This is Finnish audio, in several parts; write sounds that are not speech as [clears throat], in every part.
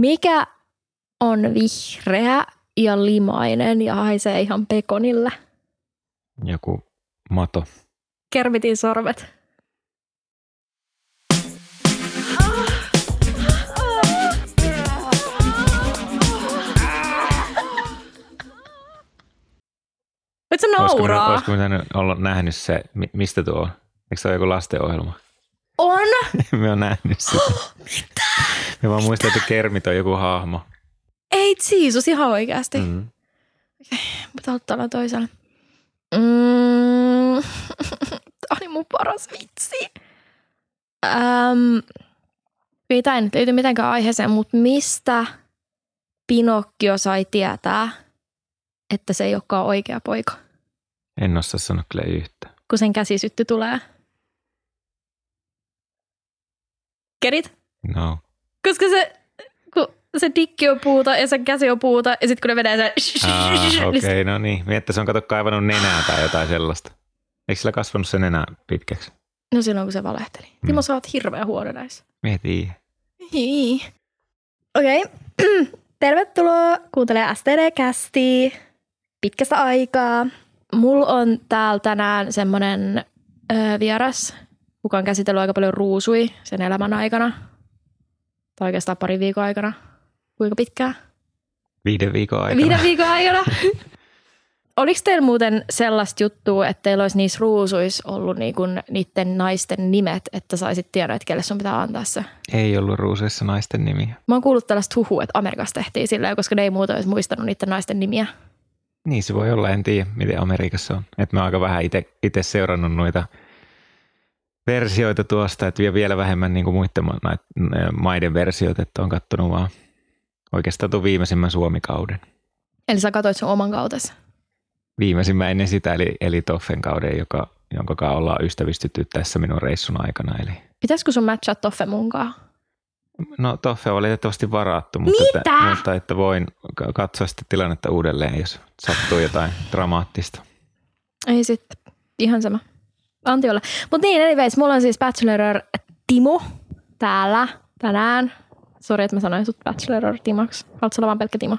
Mikä on vihreä ja limainen ja haisee ihan pekonille? Joku mato. Kermitin sä Olisiko, me- nauraa? olisiko pitänyt olla nähnyt se, mi- mistä tuo on? Eikö se ole joku lastenohjelma? On! [laughs] Me on nähnyt sitä. [gasps] Mitä? [laughs] Me vaan muistan, että Kermit on joku hahmo. Ei Jeesus, ihan oikeasti. Mm. Mutta ottaa toisella. Mm. [laughs] Tämä oli mun paras vitsi. Öm, mitä ei nyt liity mitenkään aiheeseen, mutta mistä Pinokkio sai tietää, että se ei olekaan oikea poika, En osaa sanoa kyllä yhtä. kun sen käsisytty tulee? Kerit? No. Koska se, kun se dikki on puuta ja sen käsi on puuta ja sitten kun ne menee se... Ah, [laughs] niin Okei, okay, no niin. Miettä, se on kato kaivannut nenää tai jotain sellaista. Eikö sillä kasvanut se nenä pitkäksi? No silloin kun se valehteli. Mm. Timo, sä oot hirveän huono näissä. Mieti. Hii. Okei. Okay. [clears throat] Tervetuloa kuuntelemaan STD-kästi pitkästä aikaa. Mulla on täällä tänään semmonen ö, vieras, kuka on käsitellyt aika paljon ruusui sen elämän aikana. Tai oikeastaan pari viikon aikana. Kuinka pitkään? Viiden viikon aikana. Viiden viikon aikana. [laughs] Oliko teillä muuten sellaista juttua, että teillä olisi niissä ruusuissa ollut niinku niiden naisten nimet, että saisit tiedä, että kelle sun pitää antaa se? Ei ollut ruuseissa naisten nimiä. Mä oon kuullut tällaista huhua, että Amerikassa tehtiin silleen, koska ne ei muuta olisi muistanut niiden naisten nimiä. Niin se voi olla, en tiedä miten Amerikassa on. Et mä oon aika vähän itse seurannut noita versioita tuosta, että vie vielä vähemmän niin kuin muiden maiden versioita, että on kattonut vaan oikeastaan tuon viimeisimmän Suomikauden. Eli sä katsoit sun oman kautesi. Viimeisimmän ennen sitä, eli, eli Toffen kauden, joka, jonka kanssa ollaan ystävystytty tässä minun reissun aikana. Eli, Pitäisikö sun matchaa Toffe munkaan? no Toffe on valitettavasti varattu, mutta, Mitä? Että, mutta että voin ka- katsoa sitten tilannetta uudelleen, jos sattuu jotain dramaattista. Ei sitten. Ihan sama. Anti olla. Mutta niin, anyways, mulla on siis Bachelor Timo täällä tänään. Sori, että mä sanoin sut Bachelor Timoksi. Haluatko olla vaan pelkkä Timo?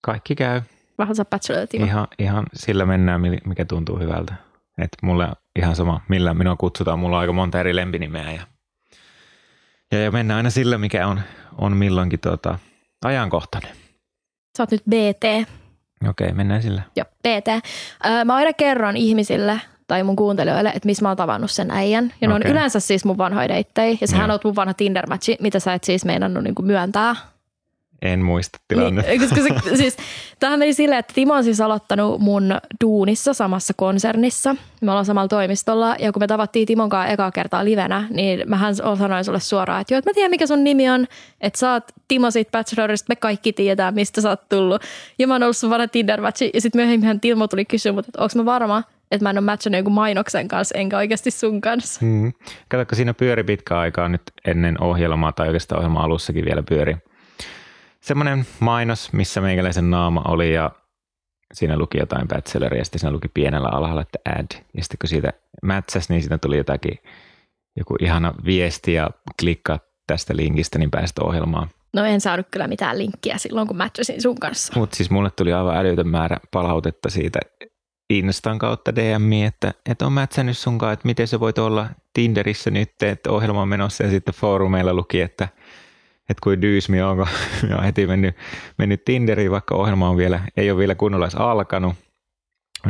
Kaikki käy. Vähän sä Bachelor Timo. Ihan, ihan sillä mennään, mi- mikä tuntuu hyvältä. Et mulle ihan sama, millä minua kutsutaan. Mulla on aika monta eri lempinimeä ja, ja, ja mennään aina sillä, mikä on, on milloinkin tuota, ajankohtainen. Sä oot nyt BT. Okei, mennään sillä. Joo, BT. Öö, mä aina kerron ihmisille tai mun kuuntelijoille, että missä mä oon tavannut sen äijän. Ja ne on yleensä siis mun vanhoja deittejä. Ja sähän Joo. oot mun vanha Tinder-matchi, mitä sä et siis meinannut niinku myöntää. En muista tilannetta. Niin, koska se, siis, tämähän meni silleen, että Timo on siis aloittanut mun duunissa samassa konsernissa. Me ollaan samalla toimistolla ja kun me tavattiin Timon kanssa ekaa kertaa livenä, niin mähän sanoin sulle suoraan, että joo, että mä tiedän mikä sun nimi on, että sä oot Timo siitä Bachelorista, me kaikki tiedetään mistä sä oot tullut. Ja mä oon ollut sun vanha tinder ja sitten myöhemmin Timo tuli kysyä, mutta että onko mä varma, että mä en ole matchannut jonkun mainoksen kanssa, enkä oikeasti sun kanssa. Hmm. Katsokko, siinä pyöri pitkä aikaa nyt ennen ohjelmaa, tai oikeastaan ohjelman alussakin vielä pyöri. Semmoinen mainos, missä meikäläisen naama oli ja siinä luki jotain bacheloria ja sitten siinä luki pienellä alhaalla, että ad. Ja sitten kun siitä mätsäsi, niin siitä tuli jotakin, joku ihana viesti ja klikkaa tästä linkistä, niin päästä ohjelmaan. No en saanut kyllä mitään linkkiä silloin, kun matchasin sun kanssa. Mutta siis mulle tuli aivan älytön määrä palautetta siitä Instan kautta DM, että, että on mätsännyt sunkaan, että miten se voit olla Tinderissä nyt, että ohjelma on menossa ja sitten foorumeilla luki, että, että kuin dyysmi onko, [laughs] ja heti mennyt, mennyt Tinderiin, vaikka ohjelma on vielä, ei ole vielä kunnolla alkanut,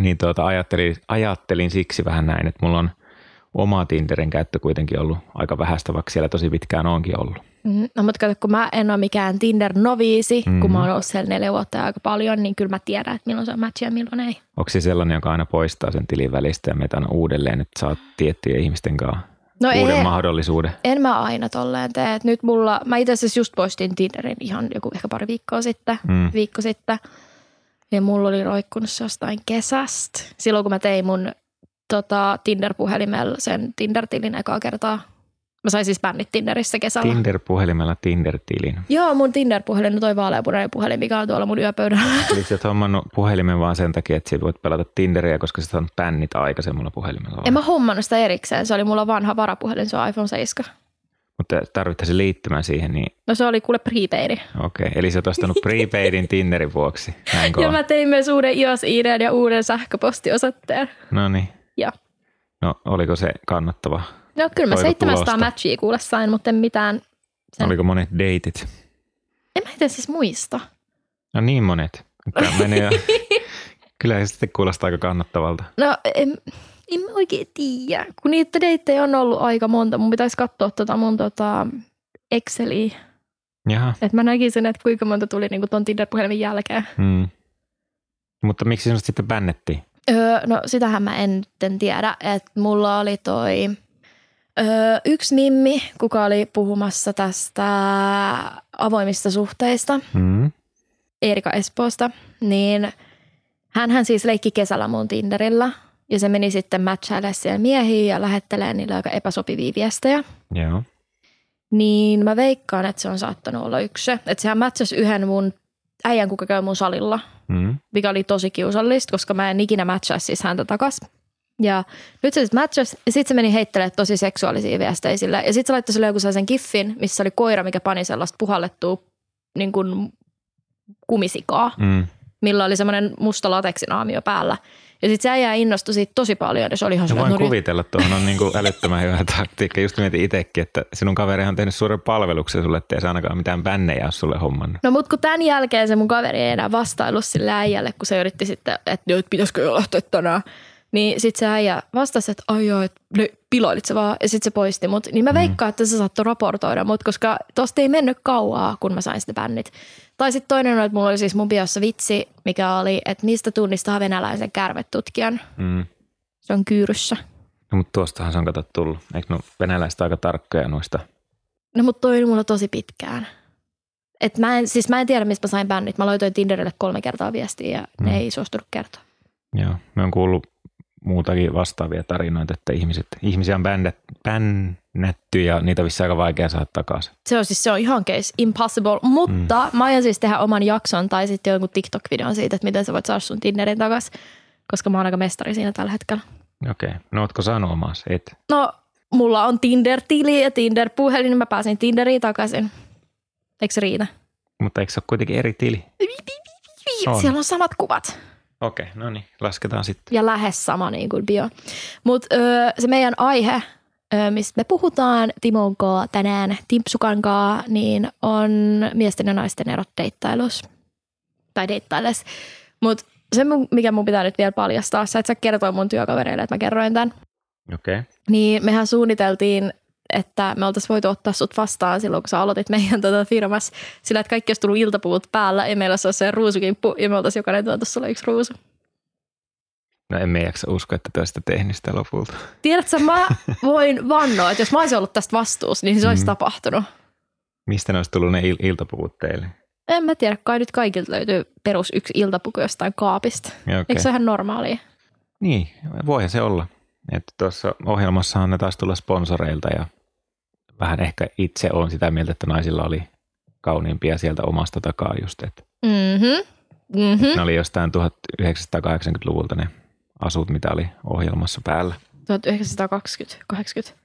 niin tuota, ajattelin, ajattelin siksi vähän näin, että mulla on oma Tinderin käyttö kuitenkin ollut aika vähäistä, vaikka siellä tosi pitkään onkin ollut. Mm, No mutta kato, kun mä en ole mikään Tinder-noviisi, mm-hmm. kun mä oon ollut siellä neljä vuotta aika paljon, niin kyllä mä tiedän, että milloin se on match ja milloin ei. Onko se sellainen, joka aina poistaa sen tilin välistä ja meitä aina uudelleen, että saat tiettyjen ihmisten kanssa No uuden ei, mahdollisuuden? en mä aina tolleen tee. Et Nyt mulla, mä itse asiassa just poistin Tinderin ihan joku ehkä pari viikkoa sitten, Mm. viikko sitten. Ja mulla oli roikkunut se jostain kesästä. Silloin kun mä tein mun tota, Tinder-puhelimella sen Tinder-tilin ekaa kertaa. Mä sain siis bännit Tinderissä kesällä. Tinder-puhelimella Tinder-tilin. Joo, mun Tinder-puhelin on toi vaaleanpunainen puhelin, mikä on tuolla mun yöpöydällä. [laughs] Eli sä oot hommannut puhelimen vaan sen takia, että sä voit pelata Tinderiä, koska sä on bännit aikaisemmalla puhelimella. vai? En mä hommannut sitä erikseen. Se oli mulla vanha varapuhelin, se on iPhone 7. Mutta tarvittaisiin liittymään siihen, niin No se oli kuule prepaidi. okei. Eli sä oot ostanut prepaidin [laughs] Tinderin vuoksi. Näin Ja kova. mä tein myös uuden ios id ja uuden sähköpostiosoitteen. No niin. Joo. No oliko se kannattava? No kyllä mä Toiko 700 tulosta? matchia kuule sain, mutta en mitään. Sen- Oliko monet deitit? En mä itse siis muista. No niin monet. Tämä meni jo. [laughs] Kyllä se sitten kuulostaa aika kannattavalta. No en, en mä oikein tiedä, kun niitä deittejä on ollut aika monta. Mun pitäisi katsoa tota mun tota Exceliä, Jaha. että mä näkisin, että kuinka monta tuli niinku ton Tinder-puhelimen jälkeen. Hmm. Mutta miksi sinut sitten bännettiin? Öö, no sitähän mä en, en tiedä, että mulla oli toi öö, yksi mimmi, kuka oli puhumassa tästä avoimista suhteista, Hmm. Erika Espoosta, niin hän siis leikki kesällä mun Tinderillä ja se meni sitten matchailemaan siellä miehiä ja lähettelee niille aika epäsopivia viestejä. Joo. Niin mä veikkaan, että se on saattanut olla yksi. Että sehän matchasi yhden mun äijän, kuka käy mun salilla, Hmm. mikä oli tosi kiusallista, koska mä en ikinä matchaa siis häntä takas. Ja nyt se sitten ja sitten se meni heittelemään tosi seksuaalisia viestejä sille. Ja sitten se laittoi sille joku sellaisen kiffin, missä oli koira, mikä pani sellaista puhallettua niin kuin kumisikaa, Hmm. millä oli semmoinen musta lateksinaamio päällä. Ja sitten se äijä innostui siitä tosi paljon, ja se oli ihan silleen, voin no nyt- kuvitella, että tuohon on niin kuin älyttömän hyvä taktiikka. Just mietin itsekin, että sinun kaveri on tehnyt suuren palveluksen sulle, ettei se ainakaan mitään bännejä ole sulle hommannut. No mutta kun tämän jälkeen se mun kaveri ei enää vastailu sille äijälle, kun se yritti sitten, että nyt pitäisikö jo lähteä tänään. Niin sitten se äijä vastasi, että ai joo, että piloilit se vaan, ja sitten se poisti mut. Niin mä veikkaan, että se saattoi raportoida mut, koska tosta ei mennyt kauaa, kun mä sain sitä bännit. Tai sitten toinen on, että mulla oli siis mun biossa vitsi, mikä oli, että mistä tunnistaa venäläisen kärmetutkijan. Hmm. Se on kyyryssä. No, mutta tuostahan se on kato tullut. Eikö no venäläiset aika tarkkoja noista? No mutta toi oli mulla tosi pitkään. Et mä en, siis mä en tiedä, mistä mä sain bännit. Mä laitoin Tinderille kolme kertaa viestiä ja Mm. ne ei suostunut kertoa. Joo. Me on kuullut muutakin vastaavia tarinoita, että ihmiset, ihmisiä on bännät, bännätty ja niitä on aika vaikea saada takaisin. Se on siis se on ihan case impossible, mutta mm. mä aion siis tehdä oman jakson tai sitten jonkun TikTok-videon siitä, että miten sä voit saada sun Tinderin takas, koska mä oon aika mestari siinä tällä hetkellä. Okei. No ootko saanut omaas? Et. No, mulla on Tinder-tili ja Tinder-puhelin, niin mä pääsin Tinderiin takaisin. Eikö se riitä? Mutta eikö se ole kuitenkin eri tili? On. Siellä on samat kuvat Okei, no niin. Lasketaan sitten. ja lähes sama niin kuin bio. Mutta se meidän aihe, mistä me puhutaan Timon kanssa tänään, Timpsukan kanssa, niin on miesten ja naisten erot deittailus. Tai deittailes. Mutta se, mikä mun pitää nyt vielä paljastaa, sä et sä kertoa mun työkavereille, että mä kerroin tämän. Okei. Niin mehän suunniteltiin, että me oltaisiin voitu ottaa sut vastaan silloin, kun sä aloitit meidän tota firmassa sillä, että kaikki olisi tullut iltapuvut päällä ja meillä olisi se ruusukimppu ja me oltaisiin jokainen tuotu sulle yksi ruusu. No emme jaksa uskoa, että te olisitte tehnyt sitä lopulta. Tiedätkö, mä voin vannoa, että jos mä olisin ollut tästä vastuussa, niin se olisi Mm. tapahtunut. Mistä ne olisi tullut ne il- iltapuvut teille? En mä tiedä, kai nyt kaikilta löytyy perus yksi iltapuku jostain kaapista. Okei. Eikö se ole ihan normaalia? Niin, voihan se olla. Että tuossa ohjelmassahan ne taas tulla sponsoreilta ja vähän ehkä itse on sitä mieltä, että naisilla oli kauniimpia sieltä omasta takaa just, että Mhm. Mhm. ne oli jostain 1980-luvulta ne asut, mitä oli ohjelmassa päällä. 1920, 80.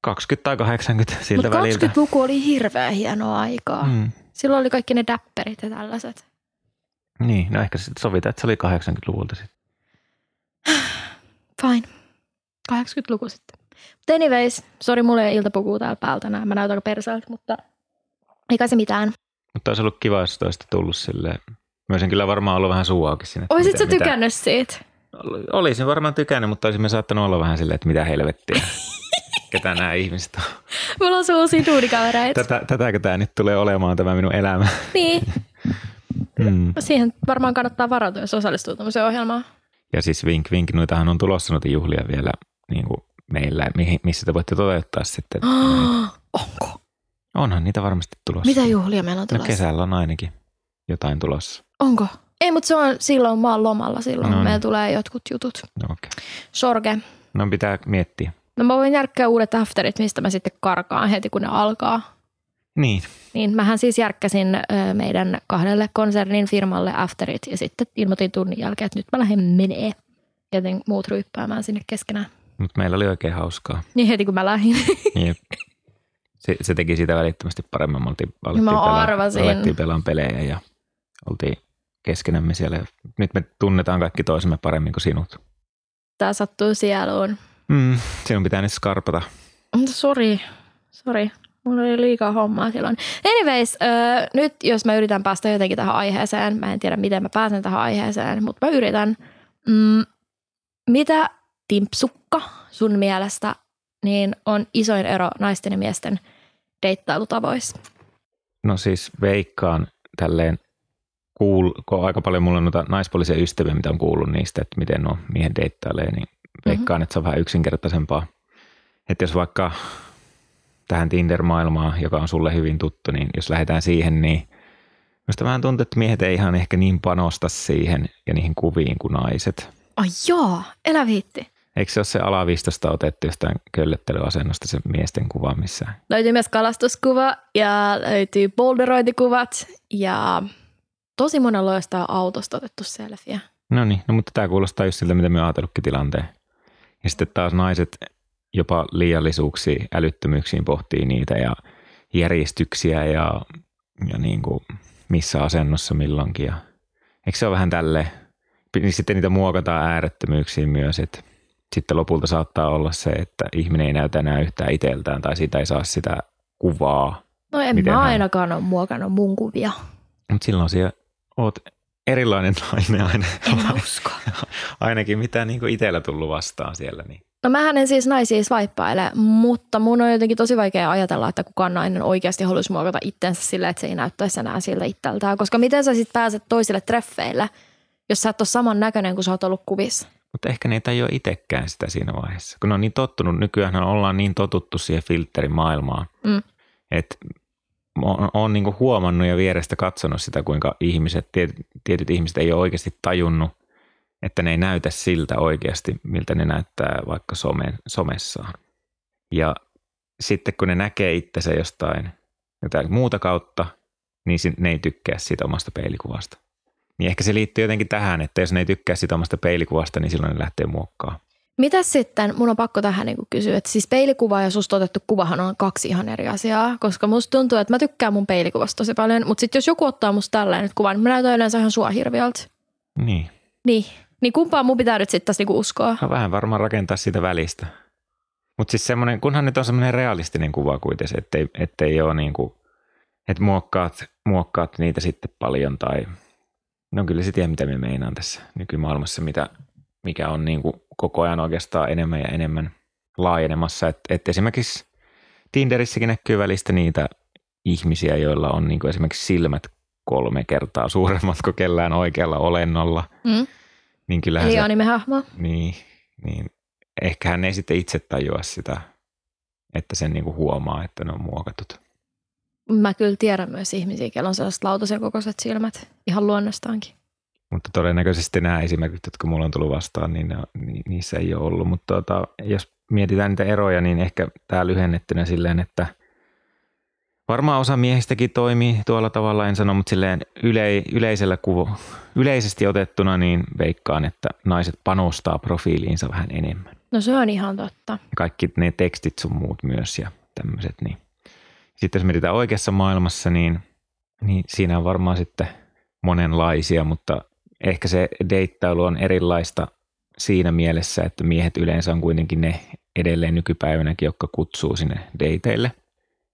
20 tai 80 [laughs] siltä Mutta väliltä. 20-luku oli hirveän hienoa aikaa. Mm. Silloin oli kaikki ne däpperit ja tällaiset. Niin, no ehkä sitten sovitaan, että se oli 80-luvulta sitten. [sighs] Fine. 80-luku sitten. Mutta anyways, sori mulle ei ole iltapukua täällä päältä tänään. Mä näytän aika perseeltä, mutta ei kai se mitään. Mutta olisi ollut kiva, jos olisi tullut silleen. Mä olisin kyllä varmaan ollut vähän suu auki sinne. Oisit mitä- sä mitä- tykännyt siitä? Olisin varmaan tykännyt, mutta olisimme saattanut olla vähän silleen, että mitä helvettiä. [laughs] Ketä nämä ihmiset on. Mulla on uusia duunikavereita. Tätä, tätäkö tämä nyt tulee olemaan tämä minun elämä? Niin, [laughs] Mm. siihen varmaan kannattaa varautua, jos osallistuu tämmöiseen ohjelmaan. Ja siis vink vink, noitahan on tulossa noita juhlia vielä niin kuin meillä, missä te voitte toteuttaa sitten. [gasps] Onko? Onhan niitä varmasti tulossa. Mitä juhlia meillä on No tulossa? kesällä on ainakin jotain tulossa. Onko? Ei, mutta se on silloin, mä oon lomalla silloin, No no, niin. meillä tulee jotkut jutut. No, okay. Sorge. no pitää miettiä. No mä voin järkkää uudet afterit, mistä mä sitten karkaan heti, kun ne alkaa. Niin, Niin mähän siis järkkäsin ö, meidän kahdelle konsernin firmalle afterit ja sitten ilmoitin tunnin jälkeen, että nyt mä lähden menee. Joten muut ryyppäämään sinne keskenään. Mutta meillä oli oikein hauskaa. [laughs] Niin heti kun mä lähdin. [laughs] Jep. Se, se teki sitä välittömästi paremmin. Me oltiin, alettiin, Mä pelaa, arvasin. alettiin pelaamaan pelejä ja oltiin keskenämme siellä. Nyt me tunnetaan kaikki toisemme paremmin kuin sinut. Tää sattuu sieluun. Mm, sinun pitää nyt skarpata. Sori, sori. Mulla oli liikaa hommaa silloin. Anyways, äh, nyt jos mä yritän päästä jotenkin tähän aiheeseen, mä en tiedä miten mä pääsen tähän aiheeseen, mutta mä yritän. Mm, mitä timpsukka sun mielestä niin on isoin ero naisten ja miesten deittailutavoissa? No siis veikkaan tälleen, kuul, kun aika paljon mulla on noita naispuolisia ystäviä, mitä on kuullut niistä, että miten nuo miehen deittailee, niin veikkaan, mm-hmm. että se on vähän yksinkertaisempaa. Että jos vaikka tähän Tinder-maailmaan, joka on sulle hyvin tuttu, niin jos lähdetään siihen, niin Minusta vähän tuntuu, että miehet ei ihan ehkä niin panosta siihen ja niihin kuviin kuin naiset. Ai joo, elä viitti. Eikö se ole se alavistosta otettu jostain köllöttelyasennosta se miesten kuva missään? Löytyy myös kalastuskuva ja löytyy boulderointikuvat ja tosi monella jostain autosta otettu selfie. No niin, no mutta tämä kuulostaa just siltä, mitä me ajatellutkin tilanteen. Ja sitten taas naiset jopa liiallisuuksiin, älyttömyyksiin pohtii niitä ja järjestyksiä ja, ja niin kuin missä asennossa milloinkin. Ja, eikö se ole vähän tälleen? Niin sitten niitä muokataan äärettömyyksiin myös, että sitten lopulta saattaa olla se, että ihminen ei näytä enää yhtään itseltään tai siitä ei saa sitä kuvaa. No en Miten mä hän- ainakaan ole muokannut mun kuvia. Mutta silloin siellä oot erilainen nainen aina, En mä usko. [laughs] ainakin mitä niin itsellä tullut vastaan siellä. Niin. No mähän en siis naisia swipeaile, mutta mun on jotenkin tosi vaikea ajatella, että kukaan nainen oikeasti haluaisi muokata itsensä sillä, että se ei näyttäisi enää siltä itseltään. Koska miten sä sitten pääset toisille treffeille, jos sä et ole saman näköinen kuin sä oot ollut kuvissa? Mutta ehkä ne ei tajua itsekään sitä siinä vaiheessa. Kun ne on niin tottunut, nykyään ollaan niin totuttu siihen filterimaailmaan, Mm. että olen, olen niin huomannut ja vierestä katsonut sitä, kuinka ihmiset, tietyt, tietyt ihmiset ei ole oikeasti tajunnut, että ne ei näytä siltä oikeasti, miltä ne näyttää vaikka some, somessaan. Ja sitten kun ne näkee itsensä jostain jotain muuta kautta, niin ne ei tykkää siitä omasta peilikuvasta. Niin ehkä se liittyy jotenkin tähän, että jos ne ei tykkää siitä omasta peilikuvasta, niin silloin ne lähtee muokkaamaan. Mitäs sitten, mun on pakko tähän niin kysyä, että siis peilikuva ja susta otettu kuvahan on kaksi ihan eri asiaa, koska musta tuntuu, että mä tykkään mun peilikuvasta tosi paljon, mutta sitten jos joku ottaa musta tällainen kuvan, niin mä näytän yleensä ihan sua hirviöltä. Niin. Niin, niin kumpaa mun pitää nyt sitten tässä niinku uskoa? No vähän varmaan rakentaa siitä välistä. Mutta siis semmoinen, kunhan nyt on semmoinen realistinen kuva kuitenkin, ettei, ettei ole niin kuin, että muokkaat, muokkaat niitä sitten paljon tai no kyllä se tiedä, mitä me meinaan tässä nykymaailmassa, mitä, mikä on niin kuin koko ajan oikeastaan enemmän ja enemmän laajenemassa. Että et esimerkiksi Tinderissäkin näkyy välistä niitä ihmisiä, joilla on niin kuin esimerkiksi silmät kolme kertaa suuremmat kuin kellään oikealla olennolla. Mm? Niin kyllähän Eli se, anime-hahmo. niin, niin ehkä hän ei sitten itse tajua sitä, että sen niinku huomaa, että ne on muokatut. Mä kyllä tiedän myös ihmisiä, joilla on sellaiset lautasen kokoiset silmät ihan luonnostaankin. Mutta todennäköisesti nämä esimerkit, jotka mulla on tullut vastaan, niin ne, ni- niissä ei ole ollut. Mutta tota, jos mietitään niitä eroja, niin ehkä tämä lyhennettynä silleen, että varmaan osa miehistäkin toimii tuolla tavalla, en sano, mutta silleen yle, yleisellä kuvo, yleisesti otettuna niin veikkaan, että naiset panostaa profiiliinsa vähän enemmän. No se on ihan totta. kaikki ne tekstit sun muut myös ja tämmöiset. Niin. Sitten jos mietitään oikeassa maailmassa, niin, niin siinä on varmaan sitten monenlaisia, mutta ehkä se deittailu on erilaista siinä mielessä, että miehet yleensä on kuitenkin ne edelleen nykypäivänäkin, jotka kutsuu sinne deiteille,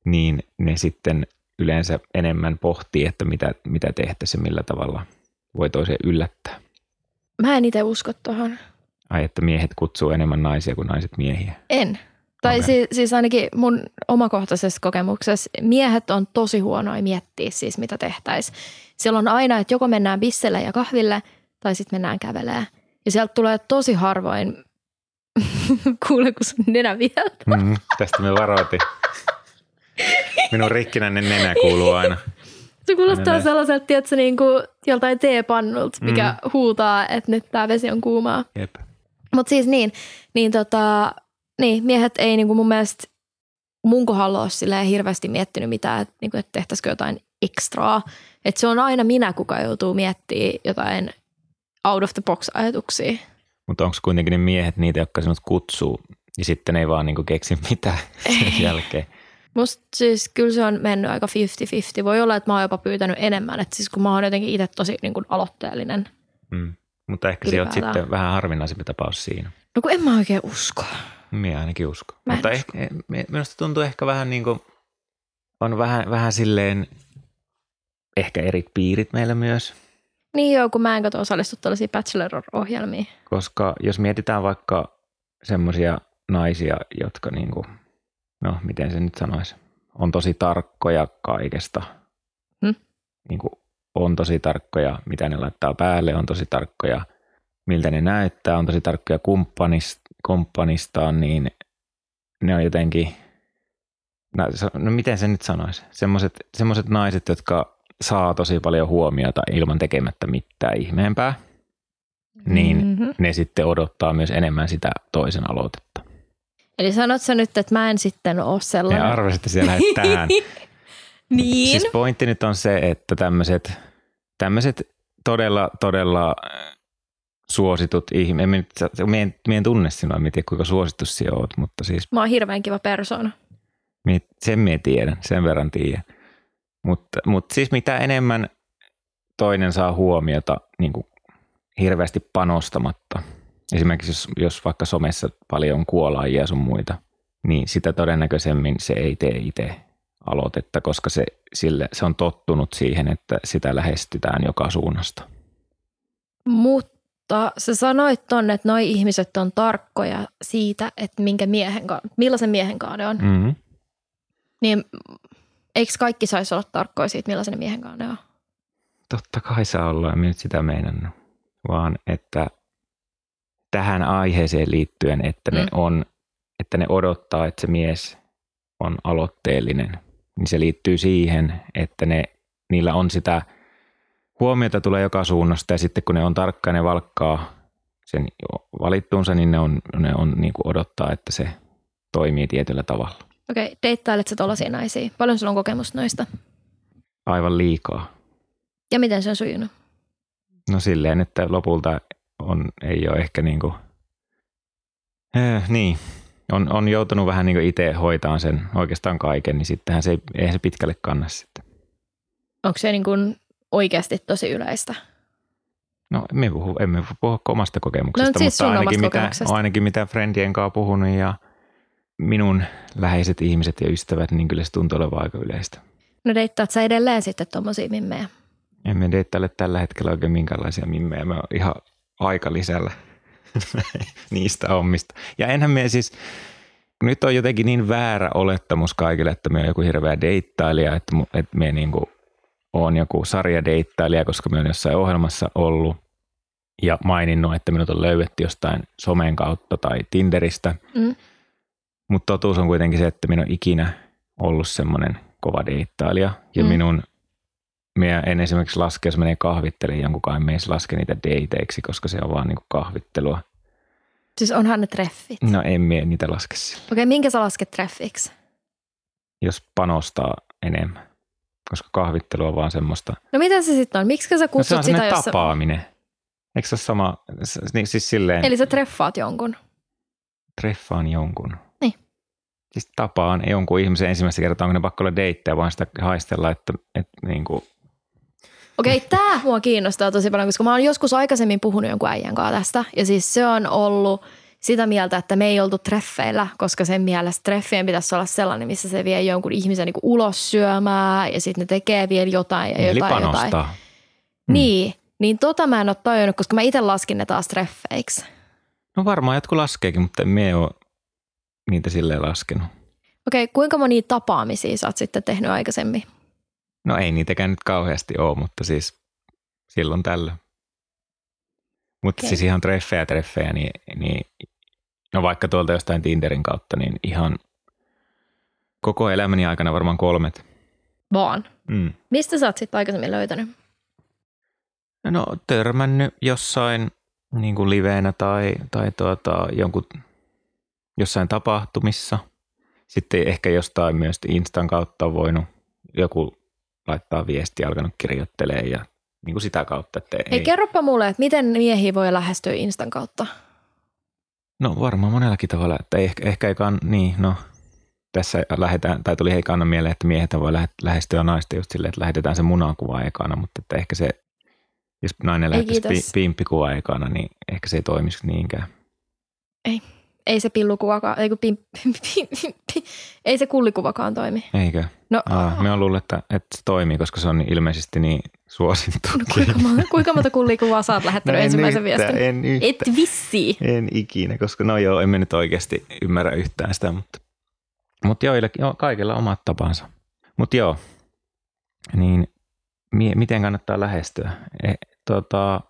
niin ne sitten yleensä enemmän pohtii, että mitä, mitä tehtäisiin, millä tavalla voi toisen yllättää. Mä en itse usko tuohon. Ai, että miehet kutsuu enemmän naisia kuin naiset miehiä. En. Tai Okei. si- siis ainakin mun omakohtaisessa kokemuksessa miehet on tosi huonoja miettiä siis mitä tehtäisiin. Siellä on aina, että joko mennään bisselle ja kahville tai sitten mennään kävelee. Ja sieltä tulee tosi harvoin, [laughs] kuule kun sun nenä vielä. Mm, tästä me varoitin. Minun rikkinäinen nenä kuuluu aina. Se kuulostaa Aina sellaiselta, tiedätkö, niin kuin joltain teepannulta, mikä Mm. huutaa, että nyt tämä vesi on kuumaa. Jep. Mutta siis niin, niin, tota, niin miehet ei niinku mun mielestä mun kohdalla ole silleen hirveästi miettinyt mitään, että niinku, et tehtäisikö jotain ekstraa. Että se on aina minä, kuka joutuu miettimään jotain out of the box ajatuksia. Mutta onko kuitenkin ne miehet niitä, jotka sinut kutsuu, ja sitten ei vaan niinku keksi mitään sen Ei. jälkeen? Musta siis kyllä se on mennyt aika 50-50. Voi olla, että mä oon jopa pyytänyt enemmän. Että siis kun mä oon jotenkin itse tosi niin kuin aloitteellinen. Mm. Mutta ehkä se on sitten vähän harvinaisempi tapaus siinä. No kun en mä oikein usko. Minä ainakin uskon. Mä Mutta usko. ehkä, minusta tuntuu ehkä vähän niin kuin, on vähän, vähän silleen, ehkä eri piirit meillä myös. Niin joo, kun mä en kato osallistu tällaisiin bachelor-ohjelmiin. Koska jos mietitään vaikka semmoisia naisia, jotka niin kuin, no miten se nyt sanoisi, on tosi tarkkoja kaikesta. Hmm. Niin kuin, on tosi tarkkoja, mitä ne laittaa päälle, on tosi tarkkoja, miltä ne näyttää, on tosi tarkkoja kumppanist, kumppanistaan, niin ne on jotenkin, no, no miten se nyt sanoisi, semmoiset, naiset, jotka saa tosi paljon huomiota ilman tekemättä mitään ihmeempää, niin Mhm. ne sitten odottaa myös enemmän sitä toisen aloitetta. Eli sanot sä nyt, että mä en sitten ole sellainen. Ja arvasitte siellä tähän. [laughs] niin. Siis pointti nyt on se, että tämmöiset, tämmöiset todella, todella suositut ihmiset, en, mä en, en tunne sinua, en tiedä kuinka suosittu sinä oot, mutta siis Mä oon hirveän kiva persoona. sen mä tiedän, sen verran tiedän. Mutta, mutta siis mitä enemmän toinen saa huomiota niin kuin hirveästi panostamatta, esimerkiksi jos, jos vaikka somessa paljon kuolaajia sun muita, niin sitä todennäköisemmin se ei tee itse aloitetta, koska se, sille, se on tottunut siihen, että sitä lähestytään joka suunnasta. Mutta sä sanoit tonne, että noi ihmiset on tarkkoja siitä, että minkä miehen, millaisen miehen kanssa ne on. Mm-hmm. Niin eikö kaikki saisi olla tarkkoja siitä, millaisen miehen kanssa ne on? Totta kai saa olla, en nyt sitä meinannut, vaan että tähän aiheeseen liittyen, että ne Mm. on, että ne odottaa, että se mies on aloitteellinen, niin se liittyy siihen, että ne, niillä on sitä huomiota tulee joka suunnasta ja sitten kun ne on tarkka ja ne valkkaa sen valittuunsa, niin ne, on, ne on niin kuin odottaa, että se toimii tietyllä tavalla. Okei, deittailet sä tollaisia naisia? Paljon sulla on kokemusta noista? Aivan liikaa. Ja miten se on sujunut? No silleen, että lopulta on, ei ole ehkä niin kuin, äh, niin, on, on joutunut vähän niin itse hoitaan sen oikeastaan kaiken, niin sittenhän se ei, eihän se pitkälle kanna sitten. Onko se niin kuin oikeasti tosi yleistä? No emme puhu, emme puhu omasta kokemuksesta, No, siis mutta ainakin mitä, ainakin mitä friendien kanssa puhunut ja minun läheiset ihmiset ja ystävät, niin kyllä se tuntuu olevan aika yleistä. No deittaat sä edelleen sitten tommosia mimmejä? Emme deittaile tällä hetkellä oikein minkälaisia mimmejä. Mä oon ihan aika lisällä [laughs] niistä hommista. Ja enhän me siis, nyt on jotenkin niin väärä olettamus kaikille, että me on joku hirveä deittailija, että, että me niinku on joku sarjadeittailija, koska me on jossain ohjelmassa ollut ja maininnut, että minut on löydetty jostain somen kautta tai Tinderistä. Mm. Mutta totuus on kuitenkin se, että minä olen ikinä ollut semmoinen kova deittailija. Ja Mm. minun, minä en esimerkiksi laske, jos menee kahvittelemaan jonkun kanssa, en me edes laske niitä dateiksi, koska se on vaan niinku kahvittelua. Siis onhan ne treffit. No en minä niitä laske sillä, Okei, minkä sä lasket treffiksi? jos panostaa enemmän. Koska kahvittelu on vaan semmoista. No mitä se sitten on? Miksi sä No se kutsut on sitä, jos tapaaminen. Eikö se ole sama, niin siis silleen, Eli sä treffaat jonkun. treffaan jonkun. Niin. Siis tapaan jonkun ihmisen ensimmäistä kertaa, onko ne pakko olla deittejä, vaan sitä haistella, että, että niin kuin, Okei, [laughs] tää mua kiinnostaa tosi paljon, koska mä oon joskus aikaisemmin puhunut jonkun äijän kanssa tästä. Ja siis se on ollut sitä mieltä, että me ei oltu treffeillä, koska sen mielestä treffien pitäisi olla sellainen, missä se vie jonkun ihmisen niin ulos syömään ja sitten ne tekee vielä jotain ja eli jotain, jotain. panostaa. Niin, niin tota mä en ole tajunnut, koska mä itse laskin ne taas treffeiksi. No varmaan jotkut laskeekin, mutta en mie ole niitä silleen laskenut. Okei, kuinka monia tapaamisia sä oot sitten tehnyt aikaisemmin? No ei niitäkään nyt kauheasti ole, mutta siis silloin tällä. Mutta Okei. siis ihan treffejä treffejä, niin, niin no vaikka tuolta jostain Tinderin kautta, niin ihan koko elämäni aikana varmaan kolmet. Vaan. Mm. Mistä sä oot sitten aikaisemmin löytänyt? No törmännyt jossain niin kuin liveenä tai, tai tuota, jonkun, jossain tapahtumissa. Sitten ehkä jostain myös Instan kautta on voinut joku laittaa viestiä, alkanut kirjoittelee ja niin kuin sitä kautta. Että Hei, kerropa mulle, että miten miehiä voi lähestyä Instan kautta? No varmaan monellakin tavalla, että ehkä, ehkä ei kann, niin no. tässä lähdetään, tai tuli heikana mieleen, että miehet voi lähe- lähestyä naista just silleen, että lähetetään se munakuva ekana, mutta että ehkä se, jos nainen lähettäisi pi- pimppikuva ekana, niin ehkä se ei toimisi niinkään. Ei se pillukuvakaan, ei, kun pim, [laughs] pim, pim, pim, pim, ei se kullikuvakaan toimi. Eikö? No, Aa, me on luullut, että, että se toimii, koska se on ilmeisesti niin suosittu. no kuinka, monta, [laughs] kuinka monta kullikuvaa sä oot lähettänyt ensimmäisen No yhtään, viestin? En, yhtä, Et vissi. en ikinä, koska no joo, emme nyt oikeasti ymmärrä yhtään sitä, mutta, mutta joillekin, joo, kaikilla omat tapansa. Mutta joo, niin mie- miten kannattaa lähestyä? E, tota,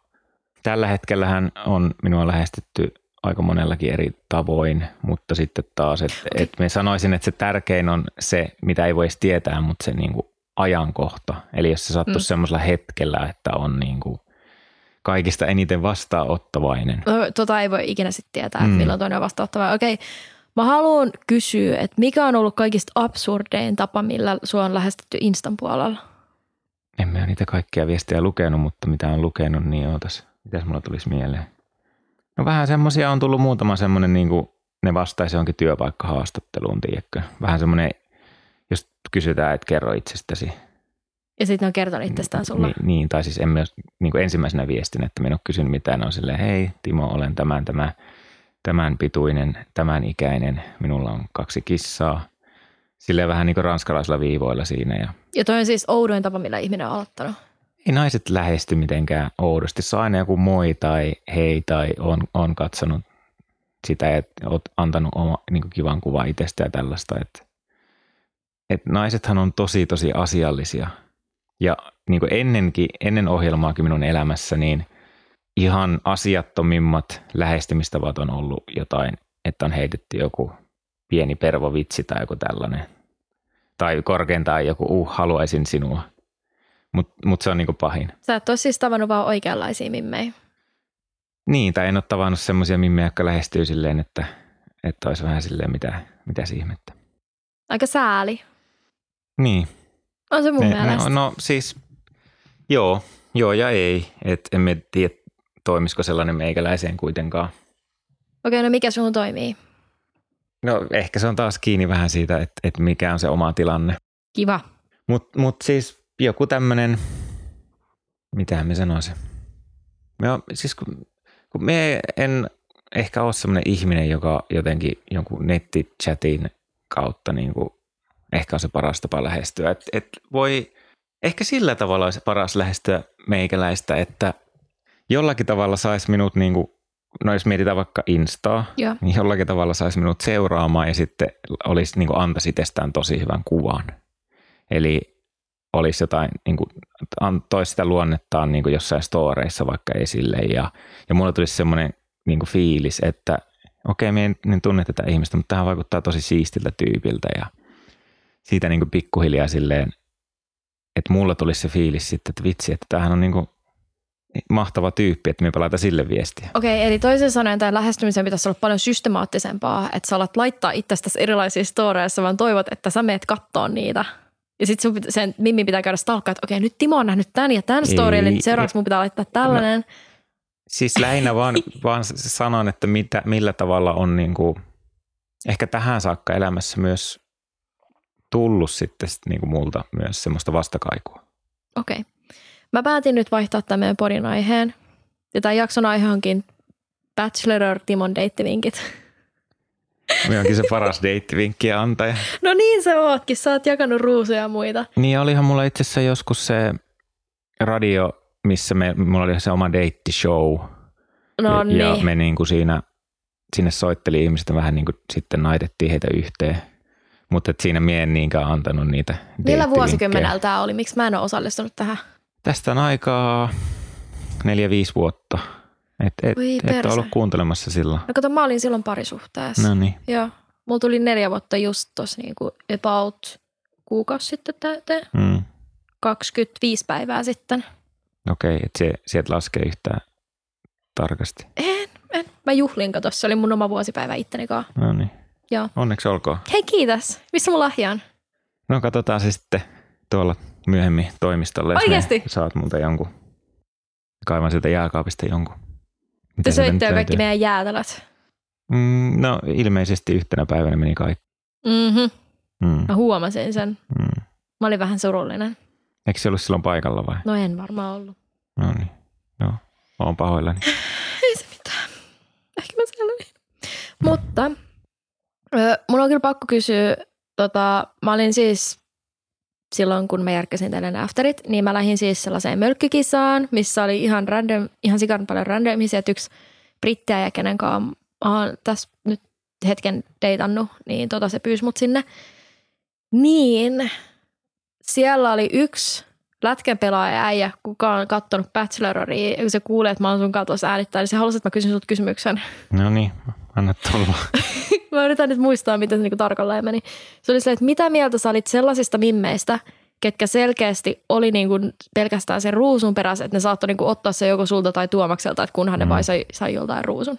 tällä hetkellähän on minua lähestytty aika monellakin eri tavoin, mutta sitten taas, että et me sanoisin, että se tärkein on se, mitä ei voisi tietää, mutta se niinku ajankohta. Eli jos se sattuisi Mm. semmoisella hetkellä, että on niinku kaikista eniten vastaanottavainen. No, tota ei voi ikinä sitten tietää, että Mm. milloin toinen on vastaanottava. Okei, mä haluan kysyä, että mikä on ollut kaikista absurdein tapa, millä sua on lähestytty Instan puolella? En mä niitä kaikkia viestejä lukenut, mutta mitä on lukenut, niin ootas. Mitäs mulla tulisi mieleen? No vähän semmosia on tullut muutama semmoinen, niin kuin ne vastaisi johonkin työpaikkahaastatteluun, tiedätkö? Vähän semmoinen, jos kysytään, että kerro itsestäsi. Ja sitten ne on kertonut itsestään sulla. Niin, niin, tai siis en myös niin kuin ensimmäisenä viestin, että minä en ole kysynyt mitään. Ne on silleen, hei Timo, olen tämän, tämän, tämän pituinen, tämän ikäinen. Minulla on kaksi kissaa. Silleen vähän niin kuin ranskalaisilla viivoilla siinä ja Ja toi on siis oudoin tapa, millä ihminen on aloittanut. Ei naiset lähesty mitenkään oudosti. Se on aina joku moi tai hei tai on, on katsonut sitä ja oot antanut oma, niin kivan kuvan itsestä ja tällaista. Että, et naisethan on tosi tosi asiallisia. Ja niin ennenkin, ennen ohjelmaakin minun elämässä, niin ihan asiattomimmat lähestymistavat on ollut jotain, että on heitetty joku pieni pervovitsi tai joku tällainen. Tai korkeintaan joku, uh, haluaisin sinua. Mutta mut se on niinku pahin. Sä et ole siis tavannut vaan oikeanlaisia mimmejä. Niin, tai en ole tavannut semmoisia mimmejä, jotka lähestyy silleen, että, että olisi vähän silleen, mitä, mitä ihmettä. Aika sääli. Niin. On se mun Ne, mielestä. no, no siis, joo, joo ja ei. Et emme tiedä, toimisiko sellainen meikäläiseen kuitenkaan. Okei, no mikä sun toimii? No ehkä se on taas kiinni vähän siitä, että, että mikä on se oma tilanne. Kiva. Mutta mut siis joku tämmöinen, mitä me sanoisin. Me on, siis kun, kun me en ehkä ole semmoinen ihminen, joka jotenkin jonkun nettichatin kautta niin kuin, ehkä on se paras tapa lähestyä. Et, et voi, ehkä sillä tavalla olisi paras lähestyä meikäläistä, että jollakin tavalla saisi minut, niin kuin, no jos mietitään vaikka Instaa, Joo. niin jollakin tavalla saisi minut seuraamaan ja sitten olisi, niin kuin antaisi itsestään tosi hyvän kuvan. Eli olisi jotain, niin kuin, toisi sitä luonnettaan niin kuin jossain storeissa vaikka esille ja, ja mulla tulisi semmoinen niin kuin fiilis, että okei, me en, en tunne tätä ihmistä, mutta tähän vaikuttaa tosi siistiltä tyypiltä ja siitä niin kuin pikkuhiljaa silleen, että mulla tulisi se fiilis sitten, että vitsi, että tämähän on niin kuin mahtava tyyppi, että me palataan sille viestiä. Okei, eli toisin sanoen tämän lähestymisen pitäisi olla paljon systemaattisempaa, että sä alat laittaa itsestäsi erilaisia storeissa, vaan toivot, että sä meet kattoon niitä. Ja sitten sen Mimmi pitää käydä stalkkaa, että okei, nyt Timo on nähnyt tämän ja tämän story, eli seuraavaksi mun pitää laittaa tällainen. Siis lähinnä vaan, [laughs] vaan sanon, että mitä, millä tavalla on niin kuin, ehkä tähän saakka elämässä myös tullut sitten sit niin kuin multa myös semmoista vastakaikua. Okei. Mä päätin nyt vaihtaa tämän meidän podin aiheen. Ja tämän jakson aihe onkin Bachelor Timon deittivinkit. Me onkin se paras deittivinkkien antaja. No niin se ootkin, sä oot jakanut ruusuja ja muita. Niin olihan mulla itse asiassa joskus se radio, missä me, mulla oli se oma deittishow. No ja, niin. ja me niin kuin siinä, sinne soitteli ihmiset vähän niin kuin sitten naitettiin heitä yhteen. Mutta et siinä mie en niinkään antanut niitä Millä vuosikymmenellä tämä oli? Miksi mä en ole osallistunut tähän? Tästä on aikaa neljä, viisi vuotta. Et, et, Voi et perse. ollut kuuntelemassa silloin. No kato, mä olin silloin parisuhteessa. No niin. Joo. Mulla tuli neljä vuotta just tossa niinku about kuukausi sitten täyteen. Mm. 25 päivää sitten. Okei, okay, että se, sieltä laskee yhtään tarkasti. En, en. Mä juhlin, kato, se oli mun oma vuosipäivä itteni kanssa. No niin. Joo. Onneksi olkoon. Hei kiitos. Missä mun lahja on? No katsotaan se sitten tuolla myöhemmin Oikeesti? ne saat multa jonkun. Kaivan sieltä jääkaapista jonkun. Te söitte kaikki meidän jäätelöt. Mm, no ilmeisesti yhtenä päivänä meni kaikki. Mhm. Mm. Mä huomasin sen. Mm. Mä olin vähän surullinen. Eikö se ollut silloin paikalla vai? No en varmaan ollut. No niin, joo. Mä oon pahoillani. [laughs] Ei se mitään. Ehkä mä selviin. Mutta ö, mun on kyllä pakko kysyä, tota, mä olin siis silloin, kun mä järkkäsin teille ne afterit, niin mä lähdin siis sellaiseen mölkkikisaan, missä oli ihan random, ihan sikan paljon random ihmisiä, että yksi brittiä ja kenen kanssa tässä nyt hetken deitannut, niin tota se pyysi mut sinne. Niin siellä oli yksi lätkän pelaaja äijä, kuka on kattonut Bacheloria, kun se kuulee, että mä oon sun katossa äänittää, niin se halusi, että mä kysyn sut kysymyksen. No niin, anna tulla. [laughs] [laughs] mä yritän nyt muistaa, miten se niinku tarkalleen meni. Se oli se, että mitä mieltä sä olit sellaisista mimmeistä, ketkä selkeästi oli niinku pelkästään sen ruusun perässä, että ne saattoi niinku ottaa se joko sulta tai tuomakselta, että kunhan ne Mm. vain sai, sai joltain ruusun.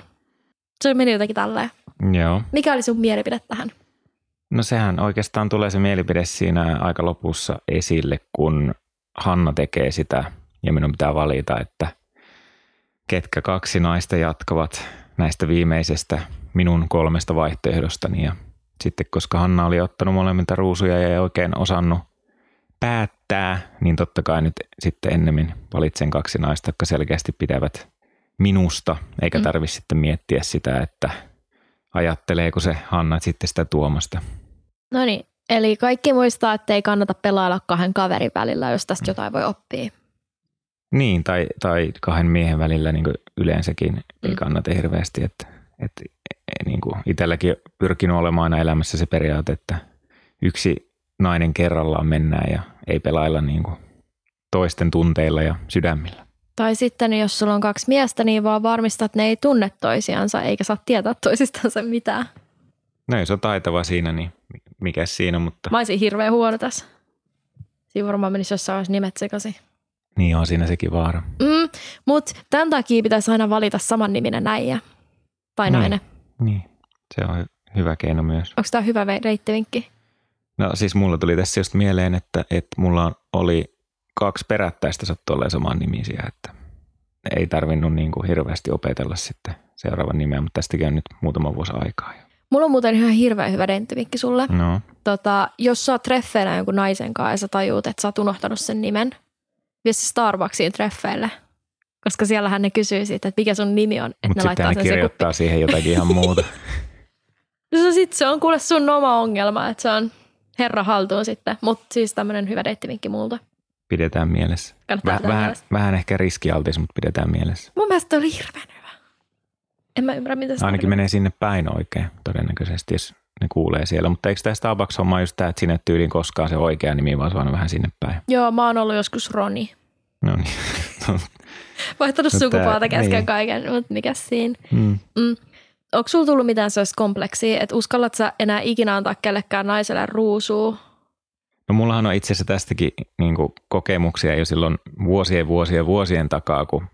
Se meni jotenkin tälleen. Joo. Mikä oli sun mielipide tähän? No sehän oikeastaan tulee se mielipide siinä aika lopussa esille, kun Hanna tekee sitä ja minun pitää valita, että ketkä kaksi naista jatkavat näistä viimeisestä minun kolmesta vaihtoehdostani. Ja sitten koska Hanna oli ottanut molemmilta ruusuja ja ei oikein osannut päättää, niin totta kai nyt sitten ennemmin valitsen kaksi naista, jotka selkeästi pitävät minusta, eikä Mm. tarvitse sitten miettiä sitä, että ajatteleeko se Hanna sitten sitä Tuomasta. No niin, eli kaikki muistaa, että ei kannata pelailla kahden kaverin välillä, jos Mm. tästä jotain voi oppia. Niin, tai, tai kahden miehen välillä niin yleensäkin ei Mm. kannata hirveästi. Että, että niin kuin itselläkin pyrkinyt olemaan aina elämässä se periaate, että yksi nainen kerrallaan mennään ja ei pelailla niin kuin toisten tunteilla ja sydämillä. Tai sitten jos sulla on kaksi miestä, niin vaan varmista, että ne ei tunne toisiansa eikä saa tietää toisistansa mitään. No jos on taitava siinä, niin mikä siinä, mutta Mä olisin hirveän huono tässä. Siinä varmaan menisi jossain nimet sekaisin. Niin on siinä sekin vaara. Mm, Mutta tämän takia pitäisi aina valita saman niminen äijä tai Niin. nainen. Niin, se on hy- hyvä keino myös. Onko tämä hyvä reittivinkki? No siis mulla tuli tässä just mieleen, että, että mulla oli kaksi perättäistä sattuu olemaan saman nimisiä, että ei tarvinnut niin kuin hirveästi opetella sitten seuraavan nimeä, mutta tästäkin on nyt muutama vuosi aikaa. jo. Mulla on muuten ihan hirveän hyvä reittivinkki sulle. No, Tota, jos sä oot treffeillä jonkun naisen kanssa ja sä tajuut, että sä oot unohtanut sen nimen, vie se Starbucksiin treffeille. Koska siellähän ne kysyy siitä, että mikä sun nimi on, mutta sitten ne sen kirjoittaa siihen jotakin ihan muuta. [laughs] [laughs] No se, sit se on kuule sun oma ongelma, että se on herra haltuun sitten. Mutta siis tämmöinen hyvä deittivinkki multa. Pidetään mielessä. Kannattaa Väh, vähän, mielessä. vähän ehkä riskialtis, mutta pidetään mielessä. Mun mielestä oli hirveän hyvä. En mä ymmärrä, mitä se Ainakin tarkoittaa. menee sinne päin oikein todennäköisesti, jos ne kuulee siellä. Mutta eikö tämä Starbucks-homma just tämä, että sinne tyyliin koskaan se oikea nimi, vaan se on vähän sinne päin? Joo, mä oon ollut joskus Roni. No niin. [laughs] Vaihtanut No sukupuolta kesken niin. kaiken, mutta mikä siinä? mm. Mm. Onko sulla tullut mitään sellaista kompleksia, että uskallat sä enää ikinä antaa kellekään naiselle ruusua? No mullahan on itse asiassa tästäkin niin kuin kokemuksia jo silloin vuosien vuosien vuosien takaa, kun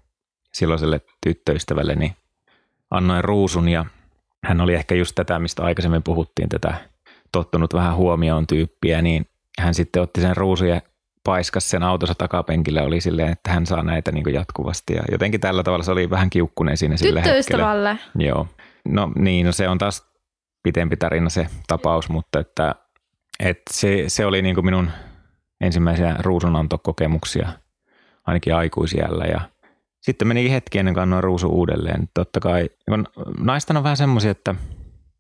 silloiselle tyttöystävälleni annoin ruusun ja hän oli ehkä just tätä, mistä aikaisemmin puhuttiin, tätä tottunut vähän huomioon tyyppiä, niin hän sitten otti sen ruusun ja paiskas sen autonsa takapenkille oli silleen, että hän saa näitä niin jatkuvasti ja jotenkin tällä tavalla se oli vähän kiukkunen siinä sillä hetkellä. Joo. No niin, no se on taas pitempi tarina se tapaus, mutta että, että se, se oli niin minun ensimmäisiä ruusunantokokemuksia ainakin aikuisiällä ja sitten meni hetki ennen kuin annoin ruusu uudelleen. Totta kai, kun naisten on vähän semmoisia, että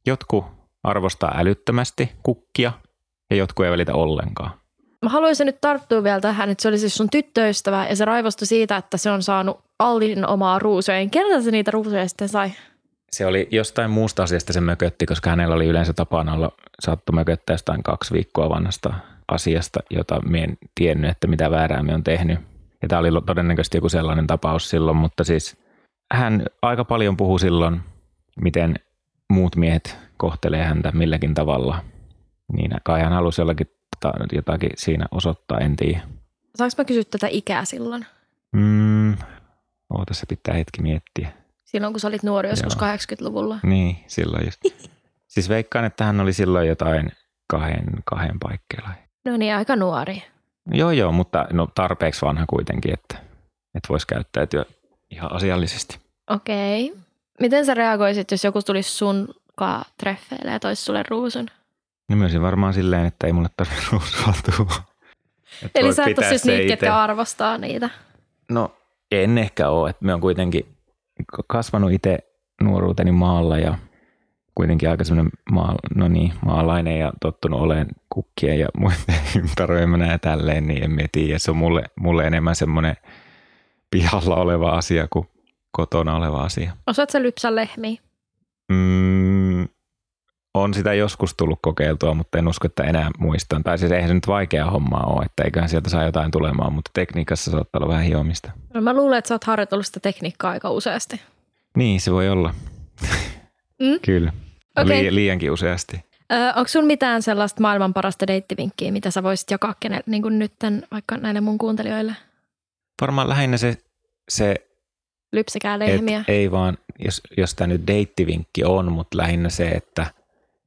jotkut arvostaa älyttömästi kukkia ja jotkut ei välitä ollenkaan. Mä haluaisin nyt tarttua vielä tähän, että se oli siis sun tyttöystävä ja se raivostui siitä, että se on saanut Aldin omaa ruusuja. Keneltä se niitä ruusuja sitten sai? Se oli jostain muusta asiasta se mökötti, koska hänellä oli yleensä tapana olla, saattoi mököttää jostain kaksi viikkoa vanhasta asiasta, jota minä en tiennyt, että mitä väärää me on tehnyt. Ja tämä oli todennäköisesti joku sellainen tapaus silloin, mutta siis hän aika paljon puhui silloin, miten muut miehet kohtelee häntä milläkin tavalla. Niin kai hän halusi jollakin jotakin siinä osoittaa, en tiedä. Saanko mä kysyä tätä ikää silloin? Mm, oota, se pitää hetki miettiä. Silloin, kun sä olit nuori joskus Joo. 80-luvulla. Niin, silloin just. siis veikkaan, että hän oli silloin jotain kahden, kahden paikkeilla. No niin, aika nuori. Joo, joo, mutta no tarpeeksi vanha kuitenkin, että, että voisi käyttäytyä ihan asiallisesti. Okei. Miten sä reagoisit, jos joku tulisi sun kaa treffeille ja toisi sulle ruusun? No myös varmaan silleen, että ei mulle tarvitse [laughs] ruusuatua. Eli sä et ole siis niitä, ketkä arvostaa niitä. No en ehkä ole, että me on kuitenkin kasvanut itse nuoruuteni maalla ja kuitenkin aika semmoinen maa, no niin, maalainen ja tottunut olemaan kukkien ja muiden [laughs] ympäröimänä ja tälleen, niin en mä tiedä. Se on mulle, mulle enemmän semmoinen pihalla oleva asia kuin kotona oleva asia. Osaat sä lypsä lehmiä? Mm, on sitä joskus tullut kokeiltua, mutta en usko, että enää muistan. Tai siis eihän se nyt vaikea homma ole, että eiköhän sieltä saa jotain tulemaan, mutta tekniikassa saattaa olla vähän hiomista. No mä luulen, että sä oot harjoitellut sitä tekniikkaa aika useasti. Niin, se voi olla. Mm? Kyllä. Okay. Li- liiankin useasti. Ö, onko sun mitään sellaista maailman parasta deittivinkkiä, mitä sä voisit jakaa kenelle, niin kuin nytten vaikka näille mun kuuntelijoille? Varmaan lähinnä se, se Lypsikää lehmiä. Ei vaan, jos, jos tämä nyt deittivinkki on, mutta lähinnä se, että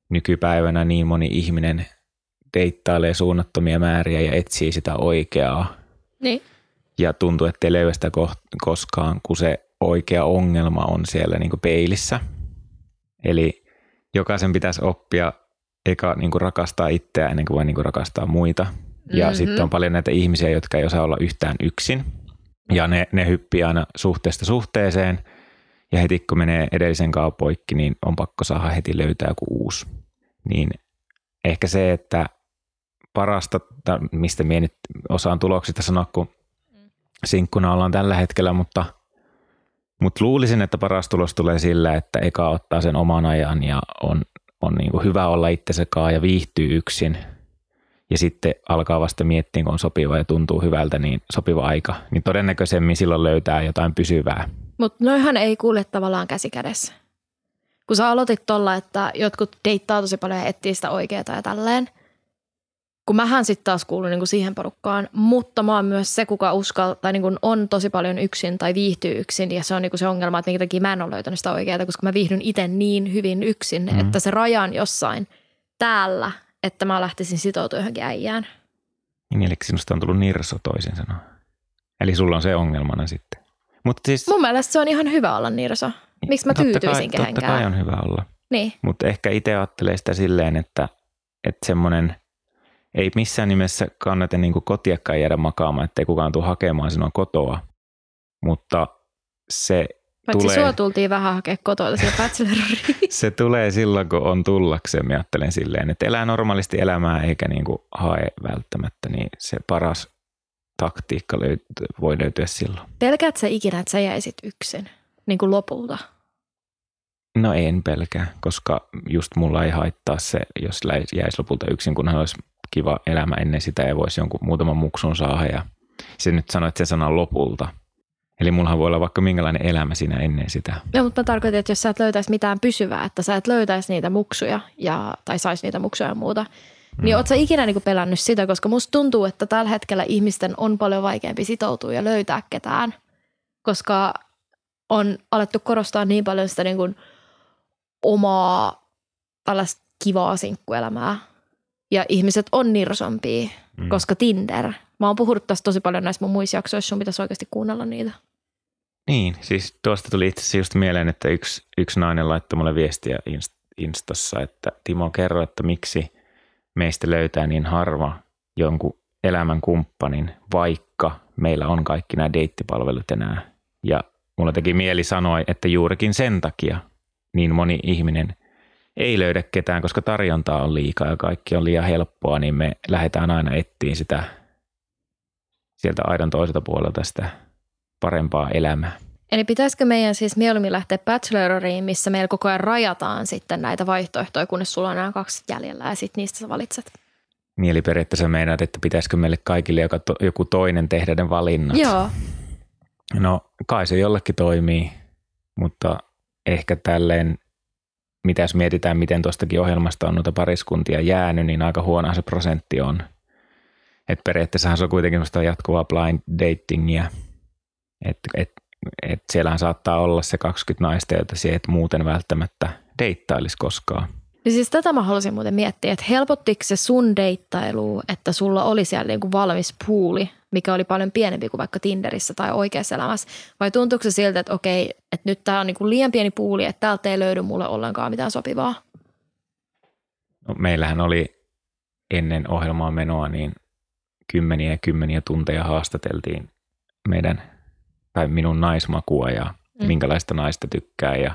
nykypäivänä niin moni ihminen deittailee suunnattomia määriä ja etsii sitä oikeaa. Niin. Ja tuntuu, että ei löyä sitä koskaan, kun se oikea ongelma on siellä niin kuin peilissä. Eli jokaisen pitäisi oppia eka niin kuin rakastaa itseään ennen kuin voi niin kuin rakastaa muita. Ja mm-hmm. sitten on paljon näitä ihmisiä, jotka ei osaa olla yhtään yksin. Ja ne, ne hyppii aina suhteesta suhteeseen. Ja heti kun menee edellisen kaa poikki, niin on pakko saada heti löytää joku uusi. Niin ehkä se, että parasta, mistä minä nyt osaan tuloksista sanoa, kun sinkkuna ollaan tällä hetkellä, mutta, mutta luulisin, että paras tulos tulee sillä, että eka ottaa sen oman ajan ja on, on niin kuin hyvä olla itsensä ja viihtyy yksin – ja sitten alkaa vasta miettiä, kun on sopiva ja tuntuu hyvältä, niin sopiva aika, niin todennäköisemmin silloin löytää jotain pysyvää. Mutta noihan ei kuule tavallaan käsi kädessä. Kun sä aloitit tuolla, että jotkut deittaa tosi paljon ja etsii sitä oikeaa ja tälleen, kun mähän sitten taas kuulun niinku siihen porukkaan, mutta mä oon myös se, kuka uskaltaa, tai niinku on tosi paljon yksin tai viihtyy yksin, ja se on niinku se ongelma, että minkä takia mä en ole löytänyt sitä oikeaa, koska mä viihdyn itse niin hyvin yksin, mm. että se raja on jossain täällä, että mä lähtisin sitoutumaan johonkin äijään. Niin, eli sinusta on tullut nirso toisin sanoen. Eli sulla on se ongelmana sitten. Mutta siis, Mun mielestä se on ihan hyvä olla nirso. Miksi mä tyytyisin kehenkään? Totta kai on hyvä olla. Niin. Mutta ehkä itse ajattelee sitä silleen, että, että semmoinen ei missään nimessä kannata niin kotiakkaan jäädä makaamaan, ettei kukaan tule hakemaan sinua kotoa. Mutta se Paitsi tulee, sua tultiin vähän hakea kotoa siellä [laughs] Se tulee silloin, kun on tullakseen. Mä ajattelen silleen, että elää normaalisti elämää eikä niin kuin hae välttämättä, niin se paras taktiikka löyt- voi löytyä silloin. Pelkäät sä ikinä, että sä jäisit yksin niin kuin lopulta? No en pelkää, koska just mulla ei haittaa se, jos jäisi lopulta yksin, kunhan olisi kiva elämä ennen sitä ja voisi jonkun muutaman muksun saada. Ja se nyt sanoit sen sanan lopulta – Eli mullahan voi olla vaikka minkälainen elämä siinä ennen sitä. Joo, mutta mä tarkoitan, että jos sä et löytäisi mitään pysyvää, että sä et löytäisi niitä muksuja ja, tai saisi niitä muksuja ja muuta, mm. niin oot sä ikinä niin pelännyt sitä, koska musta tuntuu, että tällä hetkellä ihmisten on paljon vaikeampi sitoutua ja löytää ketään, koska on alettu korostaa niin paljon sitä niin kuin omaa tällaista kivaa sinkkuelämää. Ja ihmiset on nirsompia, mm. koska Tinder. Mä oon puhunut tästä tosi paljon näissä mun muissa jaksoissa, sun pitäisi oikeasti kuunnella niitä. Niin, siis tuosta tuli itse asiassa just mieleen, että yksi, yksi nainen laittoi mulle viestiä Instassa, että Timo kerro, että miksi meistä löytää niin harva jonkun elämän kumppanin, vaikka meillä on kaikki nämä deittipalvelut enää. Ja mulla teki mieli sanoa, että juurikin sen takia niin moni ihminen ei löydä ketään, koska tarjontaa on liikaa ja kaikki on liian helppoa, niin me lähdetään aina etsiin sitä sieltä aidan toiselta puolelta sitä parempaa elämää. Eli pitäisikö meidän siis mieluummin lähteä bacheloriin, missä meillä koko ajan rajataan sitten näitä vaihtoehtoja, kunnes sulla on nämä kaksi jäljellä ja sitten niistä sä valitset? Niin, eli periaatteessa meinaat, että pitäisikö meille kaikille joka to, joku toinen tehdä ne valinnat? Joo. No kai se jollekin toimii, mutta ehkä tälleen, mitä jos mietitään, miten tuostakin ohjelmasta on noita pariskuntia jäänyt, niin aika huono se prosentti on. Että periaatteessahan se on kuitenkin jatkuvaa blind datingia, että et et siellähän saattaa olla se 20 naista, joita se et muuten välttämättä deittailisi koskaan. Niin siis tätä mä halusin muuten miettiä, että helpottiko se sun deittailu, että sulla oli siellä niin kuin valmis puuli, mikä oli paljon pienempi kuin vaikka Tinderissä tai oikeassa elämässä? Vai tuntuuko se siltä, että okei, että nyt tämä on niin kuin liian pieni puuli, että täältä ei löydy mulle ollenkaan mitään sopivaa? No, meillähän oli ennen ohjelmaa menoa niin kymmeniä ja kymmeniä tunteja haastateltiin meidän tai minun naismakua ja mm. minkälaista naista tykkää ja,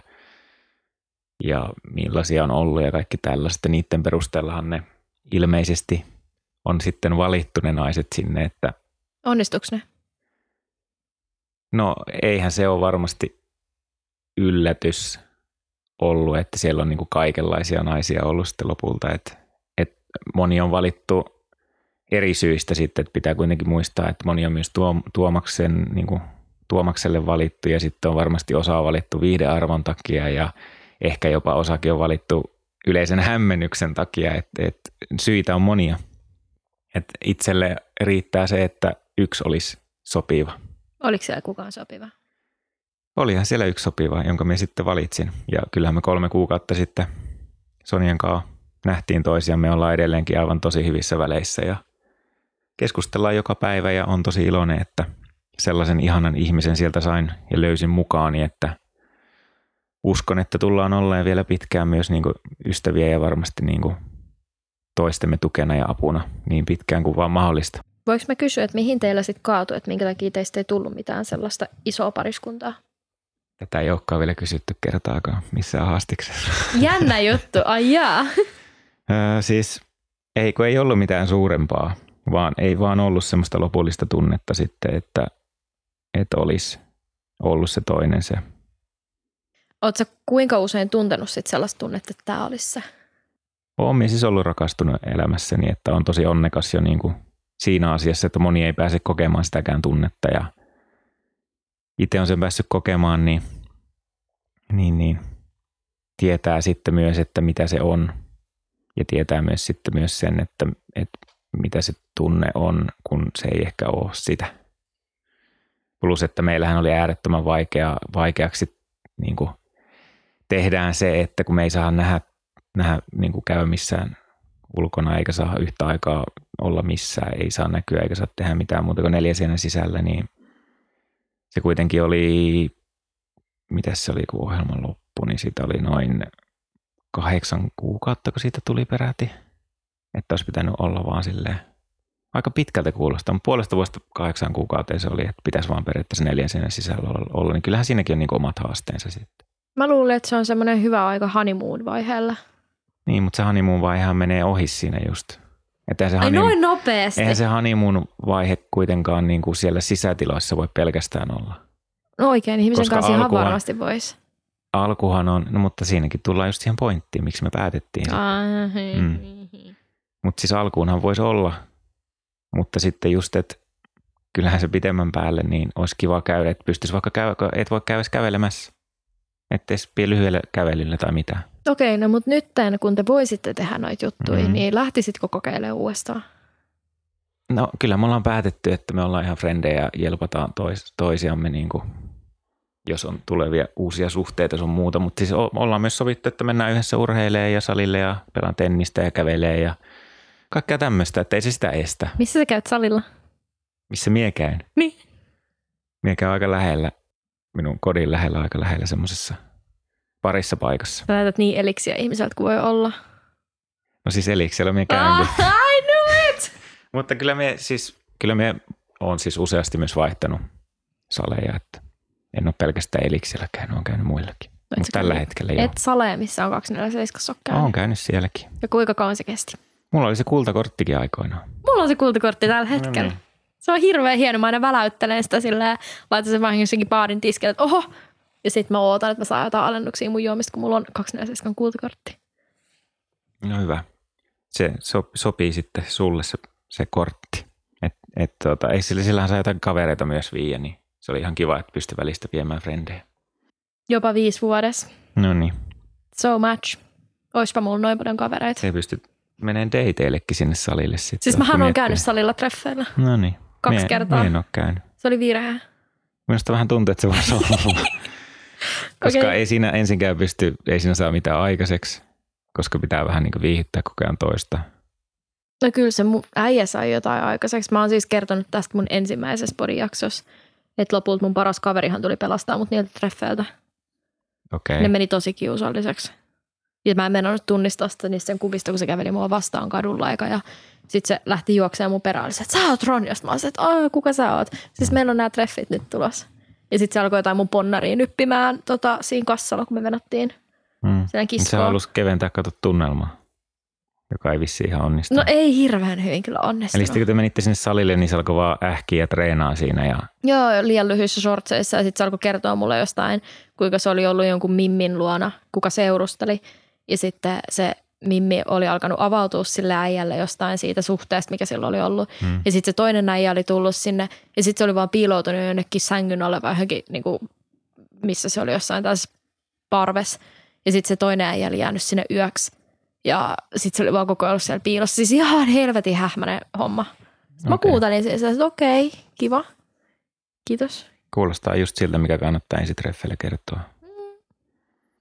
ja millaisia on ollut ja kaikki tällaista. Niiden perusteellahan ne ilmeisesti on sitten valittu ne naiset sinne, että Onnistuuko ne? No eihän se ole varmasti yllätys ollut, että siellä on niin kaikenlaisia naisia ollut sitten lopulta. Että, että moni on valittu eri syistä sitten, että pitää kuitenkin muistaa, että moni on myös tuo, Tuomaksen, niin kuin Tuomakselle valittu ja sitten on varmasti osa valittu viihdearvon takia ja ehkä jopa osakin on valittu yleisen hämmennyksen takia, että, että syitä on monia. Että itselle riittää se, että yksi olisi sopiva. Oliko siellä kukaan sopiva? Olihan siellä yksi sopiva, jonka me sitten valitsin. Ja kyllähän me kolme kuukautta sitten Sonjan kanssa nähtiin toisiamme, ollaan edelleenkin aivan tosi hyvissä väleissä ja keskustellaan joka päivä ja on tosi iloinen, että sellaisen ihanan ihmisen sieltä sain ja löysin mukaani, että uskon, että tullaan olleen vielä pitkään myös niin kuin ystäviä ja varmasti niin kuin toistemme tukena ja apuna niin pitkään kuin vaan mahdollista. Voinko mä kysyä, että mihin teillä sitten kaatui, että minkä takia teistä ei tullut mitään sellaista isoa pariskuntaa? Tätä ei olekaan vielä kysytty kertaakaan missään haastiksessa. [laughs] Jännä juttu, ai jaa. [laughs] siis ei, kun ei ollut mitään suurempaa, vaan ei vaan ollut semmoista lopullista tunnetta sitten, että, että olisi ollut se toinen se. Oletko kuinka usein tuntenut sit sellaista tunnetta, että tämä olisi se? Olen siis ollut rakastunut elämässäni, että on tosi onnekas jo niin kuin siinä asiassa, että moni ei pääse kokemaan sitäkään tunnetta ja itse on sen päässyt kokemaan, niin, niin, niin tietää sitten myös, että mitä se on ja tietää myös sitten myös sen, että, että mitä se tunne on, kun se ei ehkä ole sitä. Plus, että meillähän oli äärettömän vaikea, vaikeaksi niin kuin tehdään se, että kun me ei saa nähdä, nähdä niin kuin käydä missään ulkona eikä saa yhtä aikaa olla missään, ei saa näkyä eikä saa tehdä mitään muuta kuin neljä seinän sisällä, niin se kuitenkin oli, mitä se oli, kun ohjelman loppu, niin siitä oli noin kahdeksan kuukautta, kun siitä tuli peräti. Että olisi pitänyt olla vaan silleen, aika pitkältä kuulostaa, puolesta vuosta kahdeksan kuukauteen se oli, että pitäisi vaan periaatteessa neljän seinän sisällä olla, niin kyllähän siinäkin on niin omat haasteensa sitten. Mä luulen, että se on semmoinen hyvä aika honeymoon vaiheella. Niin, mutta se honeymoon vaihehan menee ohi siinä just. Että se Ai honeymoon, noin nopeasti. Eihän se honeymoon vaihe kuitenkaan niin kuin siellä sisätiloissa voi pelkästään olla. No oikein, ihmisen Koska kanssa ihan varmasti voisi. Alkuhan on, no mutta siinäkin tullaan just siihen pointtiin, miksi me päätettiin. Mm. Mutta siis alkuunhan voisi olla, mutta sitten just, että kyllähän se pitemmän päälle, niin olisi kiva käydä, että pystyisi vaikka käydä, et voi käydä kävelemässä. Että ei lyhyellä kävelyllä tai mitään. Okei, no mutta nyt kun te voisitte tehdä noita juttuja, mm-hmm. niin lähtisitkö kokeilemaan uudestaan? No kyllä me ollaan päätetty, että me ollaan ihan frendejä ja jelpataan tois, toisiamme, niin kuin, jos on tulevia uusia suhteita sun muuta. Mutta siis ollaan myös sovittu, että mennään yhdessä urheilemaan ja salille ja pelaan tennistä ja kävelee ja kaikkea tämmöistä, että ei se sitä estä. Missä sä käyt salilla? Missä mie käyn? Niin. Mie käyn aika lähellä, minun kodin lähellä aika lähellä semmoisessa parissa paikassa. Sä näytät niin eliksiä ihmiseltä kuin voi olla. No siis eliksiä me käynkin. Ah, [laughs] I knew it! Mutta kyllä me siis, kyllä me on siis useasti myös vaihtanut saleja, että en ole pelkästään eliksillä käynyt, olen käynyt muillakin. No, Mutta tällä hetkellä joo. Et sale, missä on 247 ole käynyt. Olen käynyt sielläkin. Ja kuinka kauan se kesti? Mulla oli se kultakorttikin aikoinaan. Mulla on se kultakortti tällä hetkellä. No niin. Se on hirveän hieno. Mä aina väläyttelen sitä silleen, laitan sen vähän jossakin baarin tiskille, että oho, ja sitten mä ootan, että mä saan jotain alennuksia mun juomista, kun mulla on 247 kultakortti. No hyvä. Se so, sopii sitten sulle se, se kortti. Et, et, tota, ei sillä, sillähän saa jotain kavereita myös viiä, niin se oli ihan kiva, että pystyi välistä viemään frendejä. Jopa viisi vuodessa. No niin. So much. Oispa mulla noin paljon kavereita. Se pystyt menee dateillekin sinne salille sitten. Siis mähän on käynyt salilla treffeillä. No niin. Kaksi mie, kertaa. Mie en ole käynyt. Se oli virhe. Minusta vähän tuntuu, että se voisi olla. [laughs] koska okay. ei siinä ensinkään pysty, ei siinä saa mitään aikaiseksi, koska pitää vähän niin viihittää koko ajan toista. No kyllä se mun äijä sai jotain aikaiseksi. Mä oon siis kertonut tästä mun ensimmäisessä podijaksossa, että lopulta mun paras kaverihan tuli pelastaa mut niiltä treffeiltä. Okay. Ne meni tosi kiusalliseksi. Ja mä en mennyt tunnistaa sitä niistä sen kuvista, kun se käveli mua vastaan kadulla aika ja sitten se lähti juoksemaan mun perään, että sä oot Ron, ja mä olisin, että kuka sä oot? Siis meillä on nämä treffit nyt tulossa. Ja sitten se alkoi jotain mun ponnariin nyppimään tota, siinä kassalla, kun me venattiin. Mm. Se halusi keventää kato tunnelmaa, joka ei vissi ihan onnistu. No ei hirveän hyvin kyllä onnistunut. Eli sitten kun te menitte sinne salille, niin se alkoi vaan ähkiä ja treenaa siinä. Ja... Joo, liian lyhyissä shortseissa ja sitten se alkoi kertoa mulle jostain, kuinka se oli ollut jonkun mimmin luona, kuka seurusteli. Ja sitten se Mimmi oli alkanut avautua sille äijälle jostain siitä suhteesta, mikä sillä oli ollut. Hmm. Ja sitten se toinen äijä oli tullut sinne ja sitten se oli vaan piiloutunut jonnekin sängyn alle vai johonkin, niin kuin, missä se oli jossain taas parves. Ja sitten se toinen äijä oli jäänyt sinne yöksi. Ja sitten se oli vaan koko ajan siellä piilossa. Siis ihan helvetin hähmäinen homma. Sitten mä okay. kuuntelin siis, että okei, okay, kiva. Kiitos. Kuulostaa just siltä, mikä kannattaa ensitreffeille kertoa.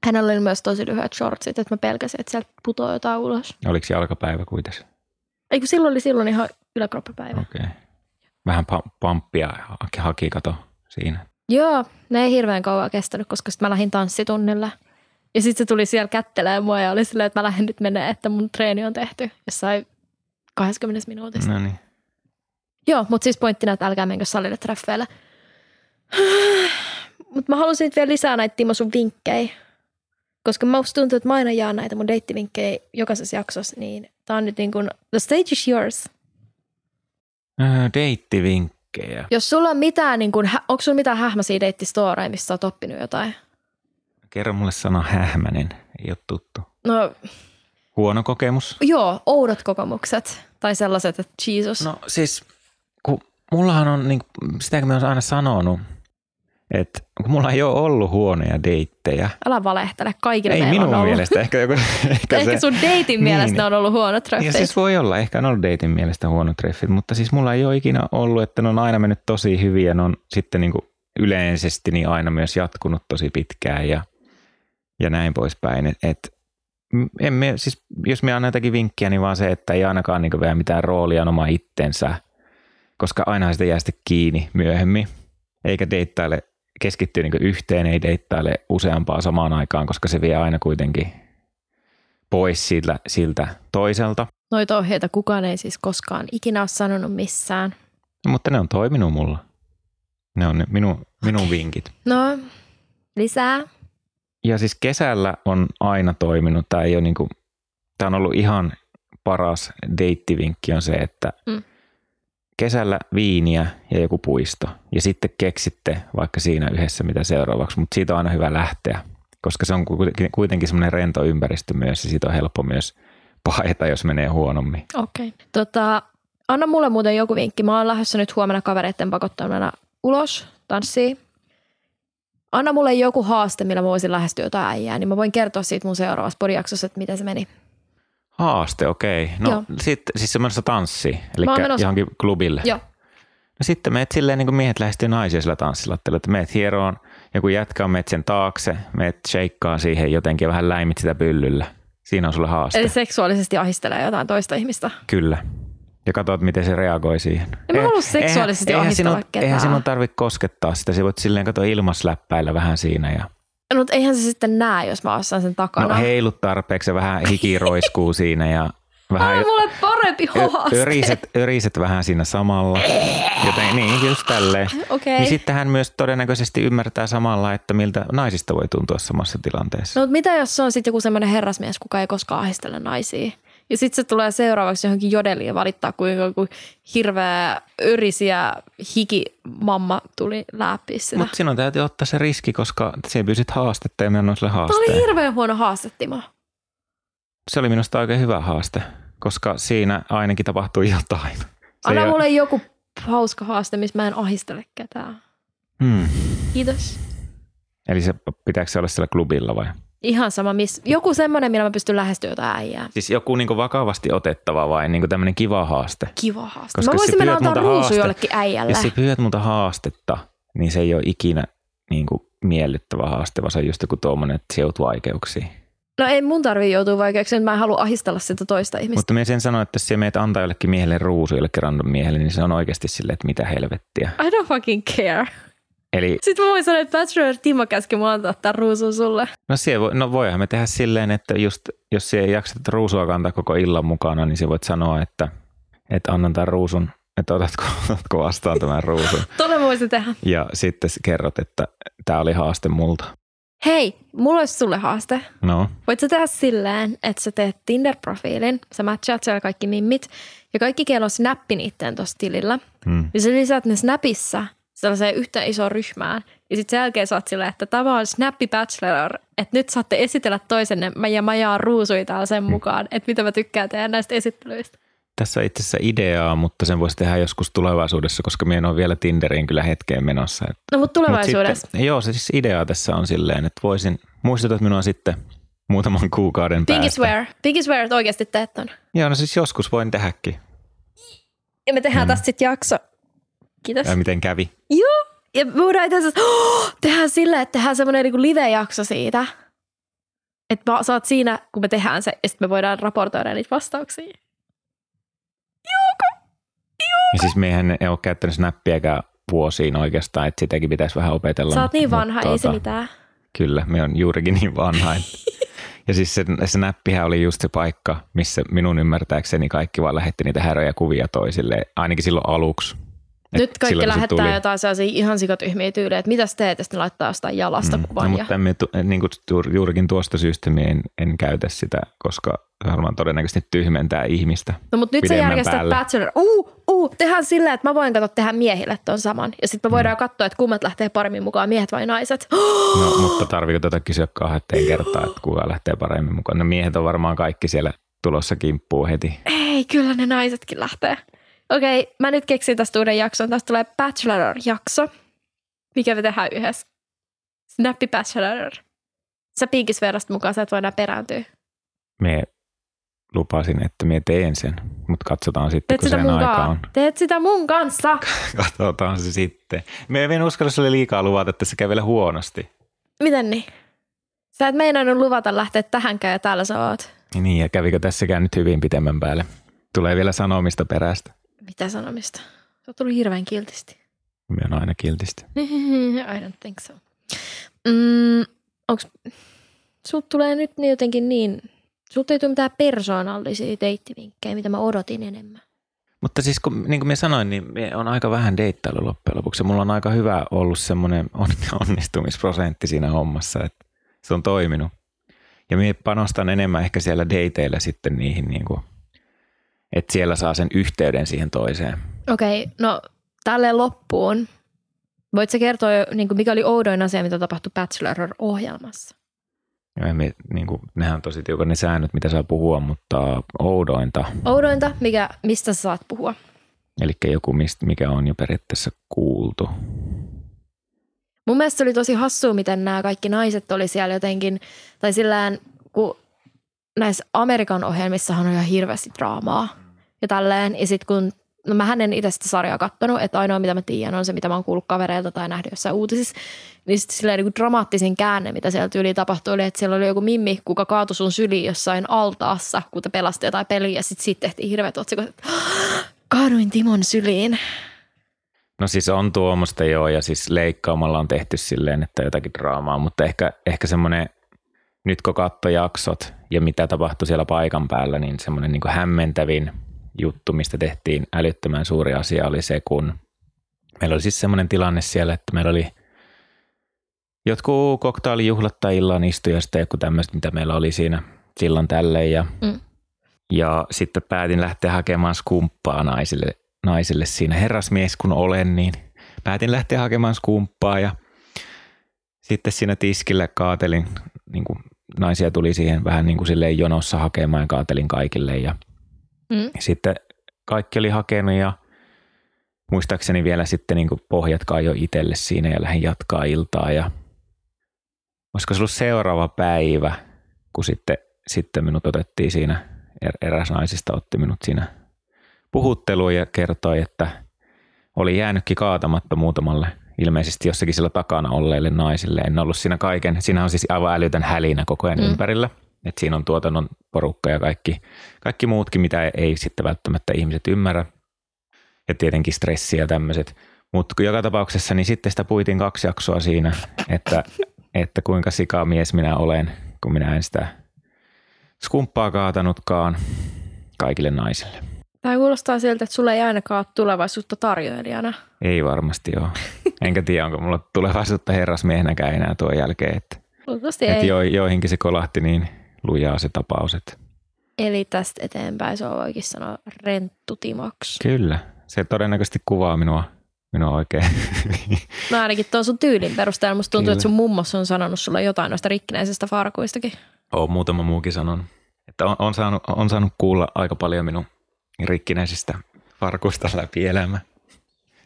Hänellä oli myös tosi lyhyet shortsit, että mä pelkäsin, että sieltä putoaa jotain ulos. Oliko jalkapäivä kuitenkin? Ei kun silloin oli silloin ihan yläkroppapäivä. Okei. Okay. Vähän pamppia haki kato siinä. Joo, ne ei hirveän kauan kestänyt, koska sitten mä lähdin tanssitunnilla. Ja sitten se tuli siellä kättelemään mua ja oli silleen, että mä lähden nyt menee, että mun treeni on tehty jossain 20 minuutissa. No niin. Joo, mutta siis pointtina, että älkää menkö salille treffeille. [sighs] mutta mä halusin vielä lisää näitä Timo sun vinkkejä. Koska musta tuntuu, että mä aina jaan näitä mun deittivinkkejä jokaisessa jaksossa, niin tää on nyt niin kuin, the stage is yours. Äh, deittivinkkejä. Jos sulla on mitään, niin kuin, onko sulla mitään hähmäisiä deittistoreja, missä sä oot oppinut jotain? Kerro mulle sana hähmänen, ei ole tuttu. No, Huono kokemus? Joo, oudot kokemukset. Tai sellaiset, että Jesus. No siis, kun mullahan on, niin, sitä kun mä oon aina sanonut, että kun mulla ei ole ollut huonoja deittejä. Älä valehtele, kaikille Ei minun on mielestä. Ehkä, joku, [laughs] ehkä, ehkä se, sun deitin niin, mielestä on ollut huono treffit. Ja siis voi olla, ehkä on ollut deitin mielestä huono treffit, mutta siis mulla ei ole ikinä ollut, että ne on aina mennyt tosi hyvin ja ne on sitten niin kuin yleisesti niin aina myös jatkunut tosi pitkään ja, ja näin poispäin. Et, et, emme, siis jos me annan jotakin vinkkiä, niin vaan se, että ei ainakaan niin vielä mitään roolia oma itsensä, koska aina sitä jää sitten kiinni myöhemmin, eikä deittaile keskittyy niin yhteen, ei deittaile useampaa samaan aikaan, koska se vie aina kuitenkin pois siltä, siltä toiselta. Noita ohjeita kukaan ei siis koskaan ikinä ole sanonut missään. No, mutta ne on toiminut mulla. Ne on ne minun, minun vinkit. No, lisää. Ja siis kesällä on aina toiminut. Tämä, ei ole niin kuin, tämä on ollut ihan paras deittivinkki on se, että mm kesällä viiniä ja joku puisto. Ja sitten keksitte vaikka siinä yhdessä mitä seuraavaksi, mutta siitä on aina hyvä lähteä, koska se on kuitenkin semmoinen rento ympäristö myös ja siitä on helppo myös paeta, jos menee huonommin. Okei. Okay. Tota, anna mulle muuten joku vinkki. Mä oon lähdössä nyt huomenna kavereiden pakottamana ulos tanssiin. Anna mulle joku haaste, millä mä voisin lähestyä jotain äijää, niin mä voin kertoa siitä mun seuraavassa podijaksossa, että miten se meni. Haaste, okei. Okay. No sitten siis semmoisessa tanssi, eli johonkin klubille. Joo. No sitten meet silleen niin kuin miehet lähestyy naisia sillä tanssilla, että meet hieroon, joku jätkä on meet sen taakse, meet sheikkaa siihen jotenkin vähän läimit sitä pyllyllä. Siinä on sulle haaste. Eli seksuaalisesti ahistelee jotain toista ihmistä. Kyllä. Ja katsot, miten se reagoi siihen. En mä halua seksuaalisesti eihän, ahistella eihän ketään. Eihän sinun tarvitse koskettaa sitä. Se voit silleen katsoa ilmasläppäillä vähän siinä ja No, mutta eihän se sitten näe, jos mä osaan sen takana. No heilut tarpeeksi ja vähän hiki roiskuu [laughs] siinä ja vähän... Anna mulle parempi haaste. Öriset, öriset vähän siinä samalla. Joten niin, just tälleen. Okay. Niin sitten hän myös todennäköisesti ymmärtää samalla, että miltä naisista voi tuntua samassa tilanteessa. No mutta mitä jos se on sitten joku semmoinen herrasmies, kuka ei koskaan ahistele naisia? Ja sitten se tulee seuraavaksi johonkin jodeliin ja valittaa, kuinka joku hirveä yrisiä hikimamma tuli läpi sitä. Mutta sinun täytyy ottaa se riski, koska se pyysit haastetta ja mä annoin sille haasteen. Tämä oli hirveän huono haaste, Timo. Se oli minusta oikein hyvä haaste, koska siinä ainakin tapahtui jotain. Se Anna mulle ole... joku hauska haaste, missä mä en ahistele ketään. Hmm. Kiitos. Eli se pitääkö se olla siellä klubilla vai? Ihan sama, miss, joku semmoinen, millä mä pystyn lähestyä jotain äijää. Siis joku niinku vakavasti otettava vai niinku tämmöinen kiva haaste? Kiva haaste. Koska mä voisin mennä antaa ruusu haaste, jollekin äijälle. Jos sä pyydät muuta haastetta, niin se ei ole ikinä niinku miellyttävä haaste, vaan se on just joku tuommoinen, että se joutuu vaikeuksiin. No ei mun tarvii joutua vaikeuksiin, mä en halua ahistella sitä toista ihmistä. Mutta me sen sanoin, että jos sä meet antaa jollekin miehelle ruusu, jollekin random miehelle, niin se on oikeasti silleen, että mitä helvettiä. I don't fucking care. Eli Sitten mä voin sanoa, että Bachelor Timo käski mua antaa tämän ruusun sulle. no, siellä voi, no voihan me tehdä silleen, että just, jos siellä ei jaksa tätä ruusua kantaa koko illan mukana, niin sä voit sanoa, että, että annan tämän ruusun, että otatko, [laughs] otatko vastaan tämän ruusun. [laughs] Tuolle mä voisin tehdä. Ja sitten kerrot, että tämä oli haaste multa. Hei, mulla olisi sulle haaste. No, Voit sä tehdä silleen, että sä teet Tinder-profiilin, sä matchaat siellä kaikki mimmit ja kaikki kello snappi niitten tuossa tilillä. mm. Ja sä lisäät ne snapissa sellaiseen yhtä isoon ryhmään. Ja sitten sen jälkeen sä oot silleen, että tämä on Snappi Bachelor, että nyt saatte esitellä toisenne mä ja ruusuja täällä sen mukaan, että mitä mä tykkään tehdä näistä esittelyistä. Tässä on itse asiassa ideaa, mutta sen voisi tehdä joskus tulevaisuudessa, koska minä en ole vielä Tinderiin kyllä hetkeen menossa. Et- No mutta mut tulevaisuudessa. Sitten, joo, se siis idea tässä on silleen, että voisin, muistutat minua sitten muutaman kuukauden Pinky päästä. swear. Pinky swear, että oikeasti teet ton. Joo, no siis joskus voin tehdäkin. Ja me tehdään Mm. tästä sitten jakso. Kiitos. Ja miten kävi? Joo. Ja me voidaan itse asiassa, oh, tehdään sillä, että tehdään semmoinen niin live-jakso siitä. Että sä oot siinä, kun me tehdään se, ja sitten me voidaan raportoida niitä vastauksia. Ja siis miehän ei ole käyttänyt snappiäkään vuosiin oikeastaan, että sitäkin pitäisi vähän opetella. Sä oot niin vanha, ei se tota, mitään. Kyllä, me on juurikin niin vanha. että- [laughs] ja siis se, se näppihän oli just se paikka, missä minun ymmärtääkseni kaikki vaan lähetti niitä häröjä kuvia toisille, ainakin silloin aluksi. Et Nyt kaikki se lähettää tuli. jotain sellaisia ihan sikotyhmiä tyylejä, että mitä teet, ja sitten laittaa jostain jalasta mm, No, kuvan. ja... mutta me, tu- niin kuin juur- juurikin tuosta syystä en, en käytä sitä, koska se varmaan todennäköisesti tyhmentää ihmistä. No mutta nyt sä järjestät päälle. Bachelor. Uh, uh, tehdään silleen, että mä voin katsoa tehdä miehille ton saman. Ja sitten me voidaan katsoa, että kummat lähtee paremmin mukaan, miehet vai naiset. [gasps] No, mutta tarviiko tätä kysyä kahteen kertaan, että kuka lähtee paremmin mukaan? No miehet on varmaan kaikki siellä tulossa kimppuu heti. Ei, kyllä ne naisetkin lähtee. Okei, mä nyt keksin tästä uuden jakson. Tästä tulee Bachelor-jakso, mikä me tehdään yhdessä. Snappi Bachelor. Sä pinkisverrasta mukaan, sä et voi enää perääntyä. Me lupasin, että me teen sen, mutta katsotaan sitten, Teet kun sen aika on. Teet sitä mun kanssa. [laughs] Katsotaan se sitten. Me en uskalla sulle liikaa luvata, että se käy vielä huonosti. Miten niin? Sä et meinannut luvata lähteä tähänkään ja täällä sä oot. Niin, ja kävikö tässäkään nyt hyvin pitemmän päälle? Tulee vielä sanomista perästä. Mitä sanomista? Se on tullut hirveän kiltisti. Me on aina kiltisti. [laughs] I don't think so. Mm, onks, sut tulee nyt niin jotenkin niin, sut ei tule mitään persoonallisia deittivinkkejä, mitä mä odotin enemmän. Mutta siis kun, niin kuin minä sanoin, niin minä on aika vähän deittailu loppujen lopuksi. Mulla on aika hyvä ollut semmoinen [laughs] on- onnistumisprosentti siinä hommassa, että se on toiminut. Ja minä panostan enemmän ehkä siellä dateilla sitten niihin, niin kuin, että siellä saa sen yhteyden siihen toiseen. Okei, no tälleen loppuun. Voit sä kertoa, niin kuin mikä oli oudoin asia, mitä tapahtui Bachelor-ohjelmassa? Me, niin kuin, nehän on tosi tiukan ne säännöt, mitä saa puhua, mutta oudointa, Oudointa, mikä, mistä sä saat puhua? eli joku, mikä on jo periaatteessa kuultu. Mun mielestä oli tosi hassua, miten nämä kaikki naiset oli siellä jotenkin, tai sillään, kun näissä Amerikan ohjelmissahan on ihan hirveästi draamaa ja tälleen. Ja sitten kun, no mä en itse sitä sarjaa kattonut, että ainoa mitä mä tiedän on se, mitä mä oon kuullut kavereilta tai nähnyt jossain uutisissa. Niin sitten silleen niin kuin dramaattisin käänne, mitä sieltä yli tapahtui, oli, että siellä oli joku mimmi, kuka kaatui sun syliin jossain altaassa, kun te pelasti jotain peliä. Ja sitten siitä tehtiin hirveät otsikot, että [gasps] kaaduin Timon syliin. No siis on tuommoista joo, ja siis leikkaamalla on tehty silleen, että jotakin draamaa, mutta ehkä, ehkä semmoinen, nyt kun katso jaksot ja mitä tapahtui siellä paikan päällä, niin semmoinen niin hämmentävin juttu, mistä tehtiin älyttömän suuri asia, oli se, kun meillä oli siis semmoinen tilanne siellä, että meillä oli jotkut koktailijuhlat tai illan istujasta joku tämmöistä, mitä meillä oli siinä silloin tälleen, ja Mm. ja sitten päätin lähteä hakemaan skumppaa naisille, naisille siinä. Herrasmies kun olen, niin päätin lähteä hakemaan skumppaa ja sitten siinä tiskillä kaatelin, niin kuin naisia tuli siihen vähän niin kuin silleen jonossa hakemaan ja kaatelin kaikille ja Mm. sitten kaikki oli hakenut ja muistaakseni vielä sitten niin kuin pohjatkaa jo itselle siinä ja lähdin jatkaa iltaa ja olisiko se ollut seuraava päivä, kun sitten, sitten minut otettiin siinä, er- eräs naisista otti minut siinä puhutteluun ja kertoi, että oli jäänytkin kaatamatta muutamalle ilmeisesti jossakin sillä takana olleille naisille. En ollut siinä kaiken, siinä on siis aivan älytön hälinä koko ajan mm. ympärillä. Et siinä on tuotannon porukka ja kaikki, kaikki muutkin, mitä ei sitten välttämättä ihmiset ymmärrä. Ja tietenkin stressi ja tämmöiset. Mutta joka tapauksessa niin sitten sitä puitiin kaksi jaksoa siinä, että, että kuinka sikamies minä olen, kun minä en sitä skumppaa kaatanutkaan kaikille naisille. Tämä kuulostaa siltä, että sulla ei ainakaan ole tulevaisuutta tarjoilijana. Ei varmasti ole. Enkä tiedä, onko mulla tulevaisuutta herrasmiehenäkään enää tuon jälkeen. Että, Luultavasti että ei. jo, joihinkin se kolahti niin lujaa se tapaus. Että Eli tästä eteenpäin se on voikin sanoa renttutimoksi. kyllä, se todennäköisesti kuvaa minua, minua oikein. [laughs] No ainakin tuon sun tyylin perusteella. Musta tuntuu, Kyllä. että sun mummos on sanonut sulle jotain noista rikkinäisistä farkuistakin. Olen muutama muukin sanonut. Että on, on, saanut, on saanut kuulla aika paljon minun rikkinäisistä farkuista läpi elämä.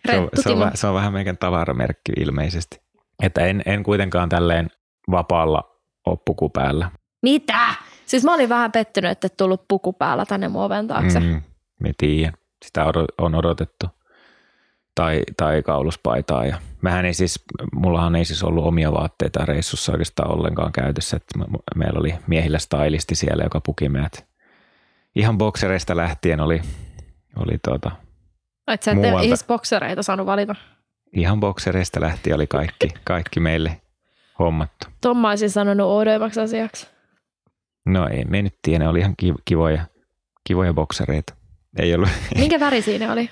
Se on, se, on, se on vähän meidän tavaramerkki ilmeisesti. Että en, en kuitenkaan tälleen vapaalla oppuku päällä. Mitä? Siis mä olin vähän pettynyt, että et tullut puku päällä tänne mun oven taakse. Mm. Me tiedän. Sitä on odotettu. Tai, tai kauluspaitaa. Ja mähän ei siis, mullahan ei siis ollut omia vaatteita reissussa oikeastaan ollenkaan käytössä. Että me- meillä oli miehillä stylisti siellä, joka puki meidät. Ihan boksereista lähtien oli, oli tuota, Et sä et Muualta. edes boksereita saanut valita. ihan boksereista lähtien oli kaikki, kaikki meille hommattu. Tomma olisin sanonut oudoimmaksi asiaksi. No ei me nyt tiedä, ne oli ihan ki- kivoja, kivoja boksereita. Ei ollut [laughs] Minkä väri siinä oli?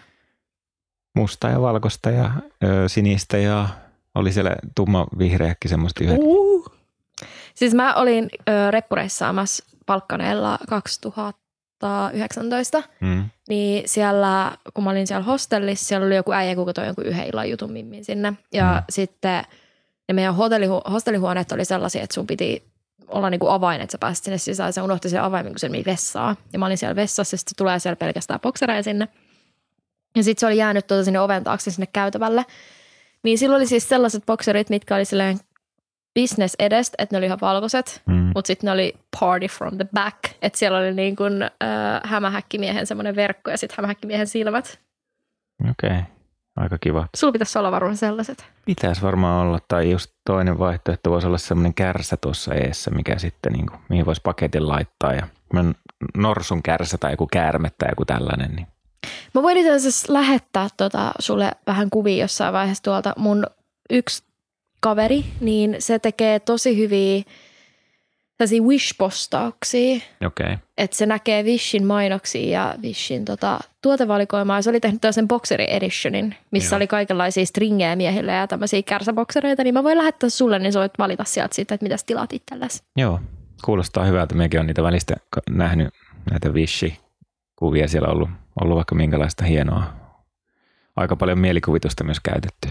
musta ja valkoista ja ö, sinistä ja oli siellä tumma vihreäkin semmoista yhdet. Uh. Siis mä olin ö, reppureissaamassa Palkkaneella 2019, Mm. niin siellä, kun mä olin siellä hostellissa, siellä oli joku äijä, kuka toi jonkun yhden illan jutun mimmin sinne. Ja Mm. mm. sitten ne meidän hotellihu- hostellihuoneet oli sellaisia, että sun piti olla niinku avain, että sä pääsit sinne sisään. Sä unohti sen avaimen, kun se meni vessaan. Ja mä olin siellä vessassa, ja sitten se tulee siellä pelkästään boksereja sinne. Ja sitten se oli jäänyt tuota sinne oven taakse sinne käytävälle. Niin silloin oli siis sellaiset bokserit, mitkä oli silleen business edestä, että ne oli ihan valkoiset, Mm. mutta sitten ne oli party from the back. Että siellä oli niin kuin äh, hämähäkkimiehen semmoinen verkko ja sitten hämähäkkimiehen silmät. Okei, okay. Aika kiva. Sulla pitäisi olla varmaan sellaiset. Pitäisi varmaan olla, tai just toinen vaihtoehto voisi olla semmoinen kärsä tuossa eessä, mikä sitten, niin kuin, mihin voisi paketin laittaa. Ja norsun kärsä tai joku käärme tai joku tällainen. Niin. Mä voin itse asiassa lähettää tota sulle vähän kuvia jossain vaiheessa tuolta. Mun yksi kaveri, niin se tekee tosi hyviä tällaisia wish-postauksia. Okay. Että se näkee Vishin mainoksia ja Vishin tota, tuotevalikoimaa. Se oli tehnyt tällaisen boxeri editionin, missä Joo. oli kaikenlaisia stringejä miehille ja tämmöisiä kärsäboksereita. Niin mä voin lähettää sulle, niin sä voit valita sieltä sitten, että mitä tilaat itsellesi. joo. Kuulostaa hyvältä. Mekin on niitä välistä nähnyt näitä Wishi-kuvia. Siellä on ollut, ollut vaikka minkälaista hienoa. Aika paljon mielikuvitusta myös käytetty.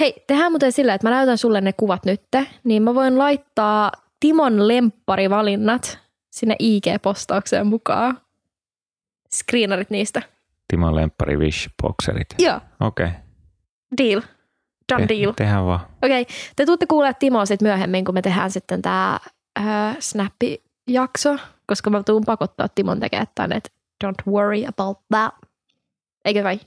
Hei, tehdään muuten sillä, että mä näytän sulle ne kuvat nytte, niin mä voin laittaa Timon lempparivalinnat sinne IG-postaukseen mukaan. Screenarit niistä. Timon lemppari Wish-bokserit. Joo, Okei, okay. deal. Done deal. tehdään vaan. Okei, okay. te tuutte kuulemaan Timoa sitten myöhemmin, kun me tehdään sitten tämä äh, Snappi-jakso, koska mä tuun pakottaa Timon tekemään tänne, että don't worry about that. Eikö vai?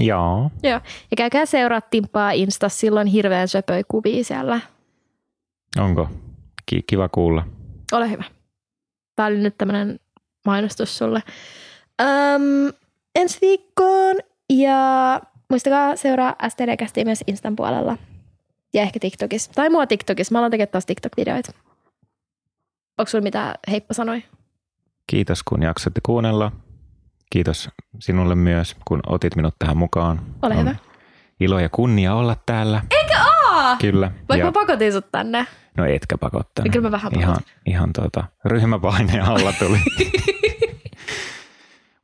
Joo, Joo. Ja käykää seuraa Timpaa Insta, silloin hirveän söpöi kuvia siellä. onko? Ki- kiva kuulla. Ole hyvä. Tämä oli nyt tämmöinen mainostus sulle. Öm, ensi viikkoon ja muistakaa seuraa STD-kästiä myös Instan puolella. Ja ehkä TikTokissa. Tai mua TikTokissa. Mä alan tekemään taas TikTok-videoita. Onko sulla mitä heippa sanoi? Kiitos kun jaksoitte kuunnella. Kiitos sinulle myös, kun otit minut tähän mukaan. Ole On hyvä. Ilo ja kunnia olla täällä. Aa! Kyllä. Vaikka ja, mä pakotin sut tänne. No etkä pakottanut. Niin kyllä mä vähän Ihan, pakotin. ihan tuota, ryhmäpaineen alla tuli. [laughs]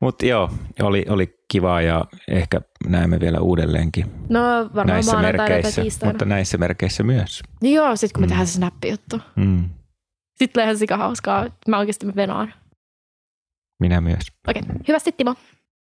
Mutta joo, oli, oli kiva ja ehkä näemme vielä uudelleenkin No varmaan näissä merkeissä, mutta näissä merkeissä myös. Niin joo, sit kun me Mm. tehdään se snappi-juttu. Mm, Sitten tulee ihan sika hauskaa. Mä oikeasti mä venaan. minä myös. Okei, hyvästi Timo.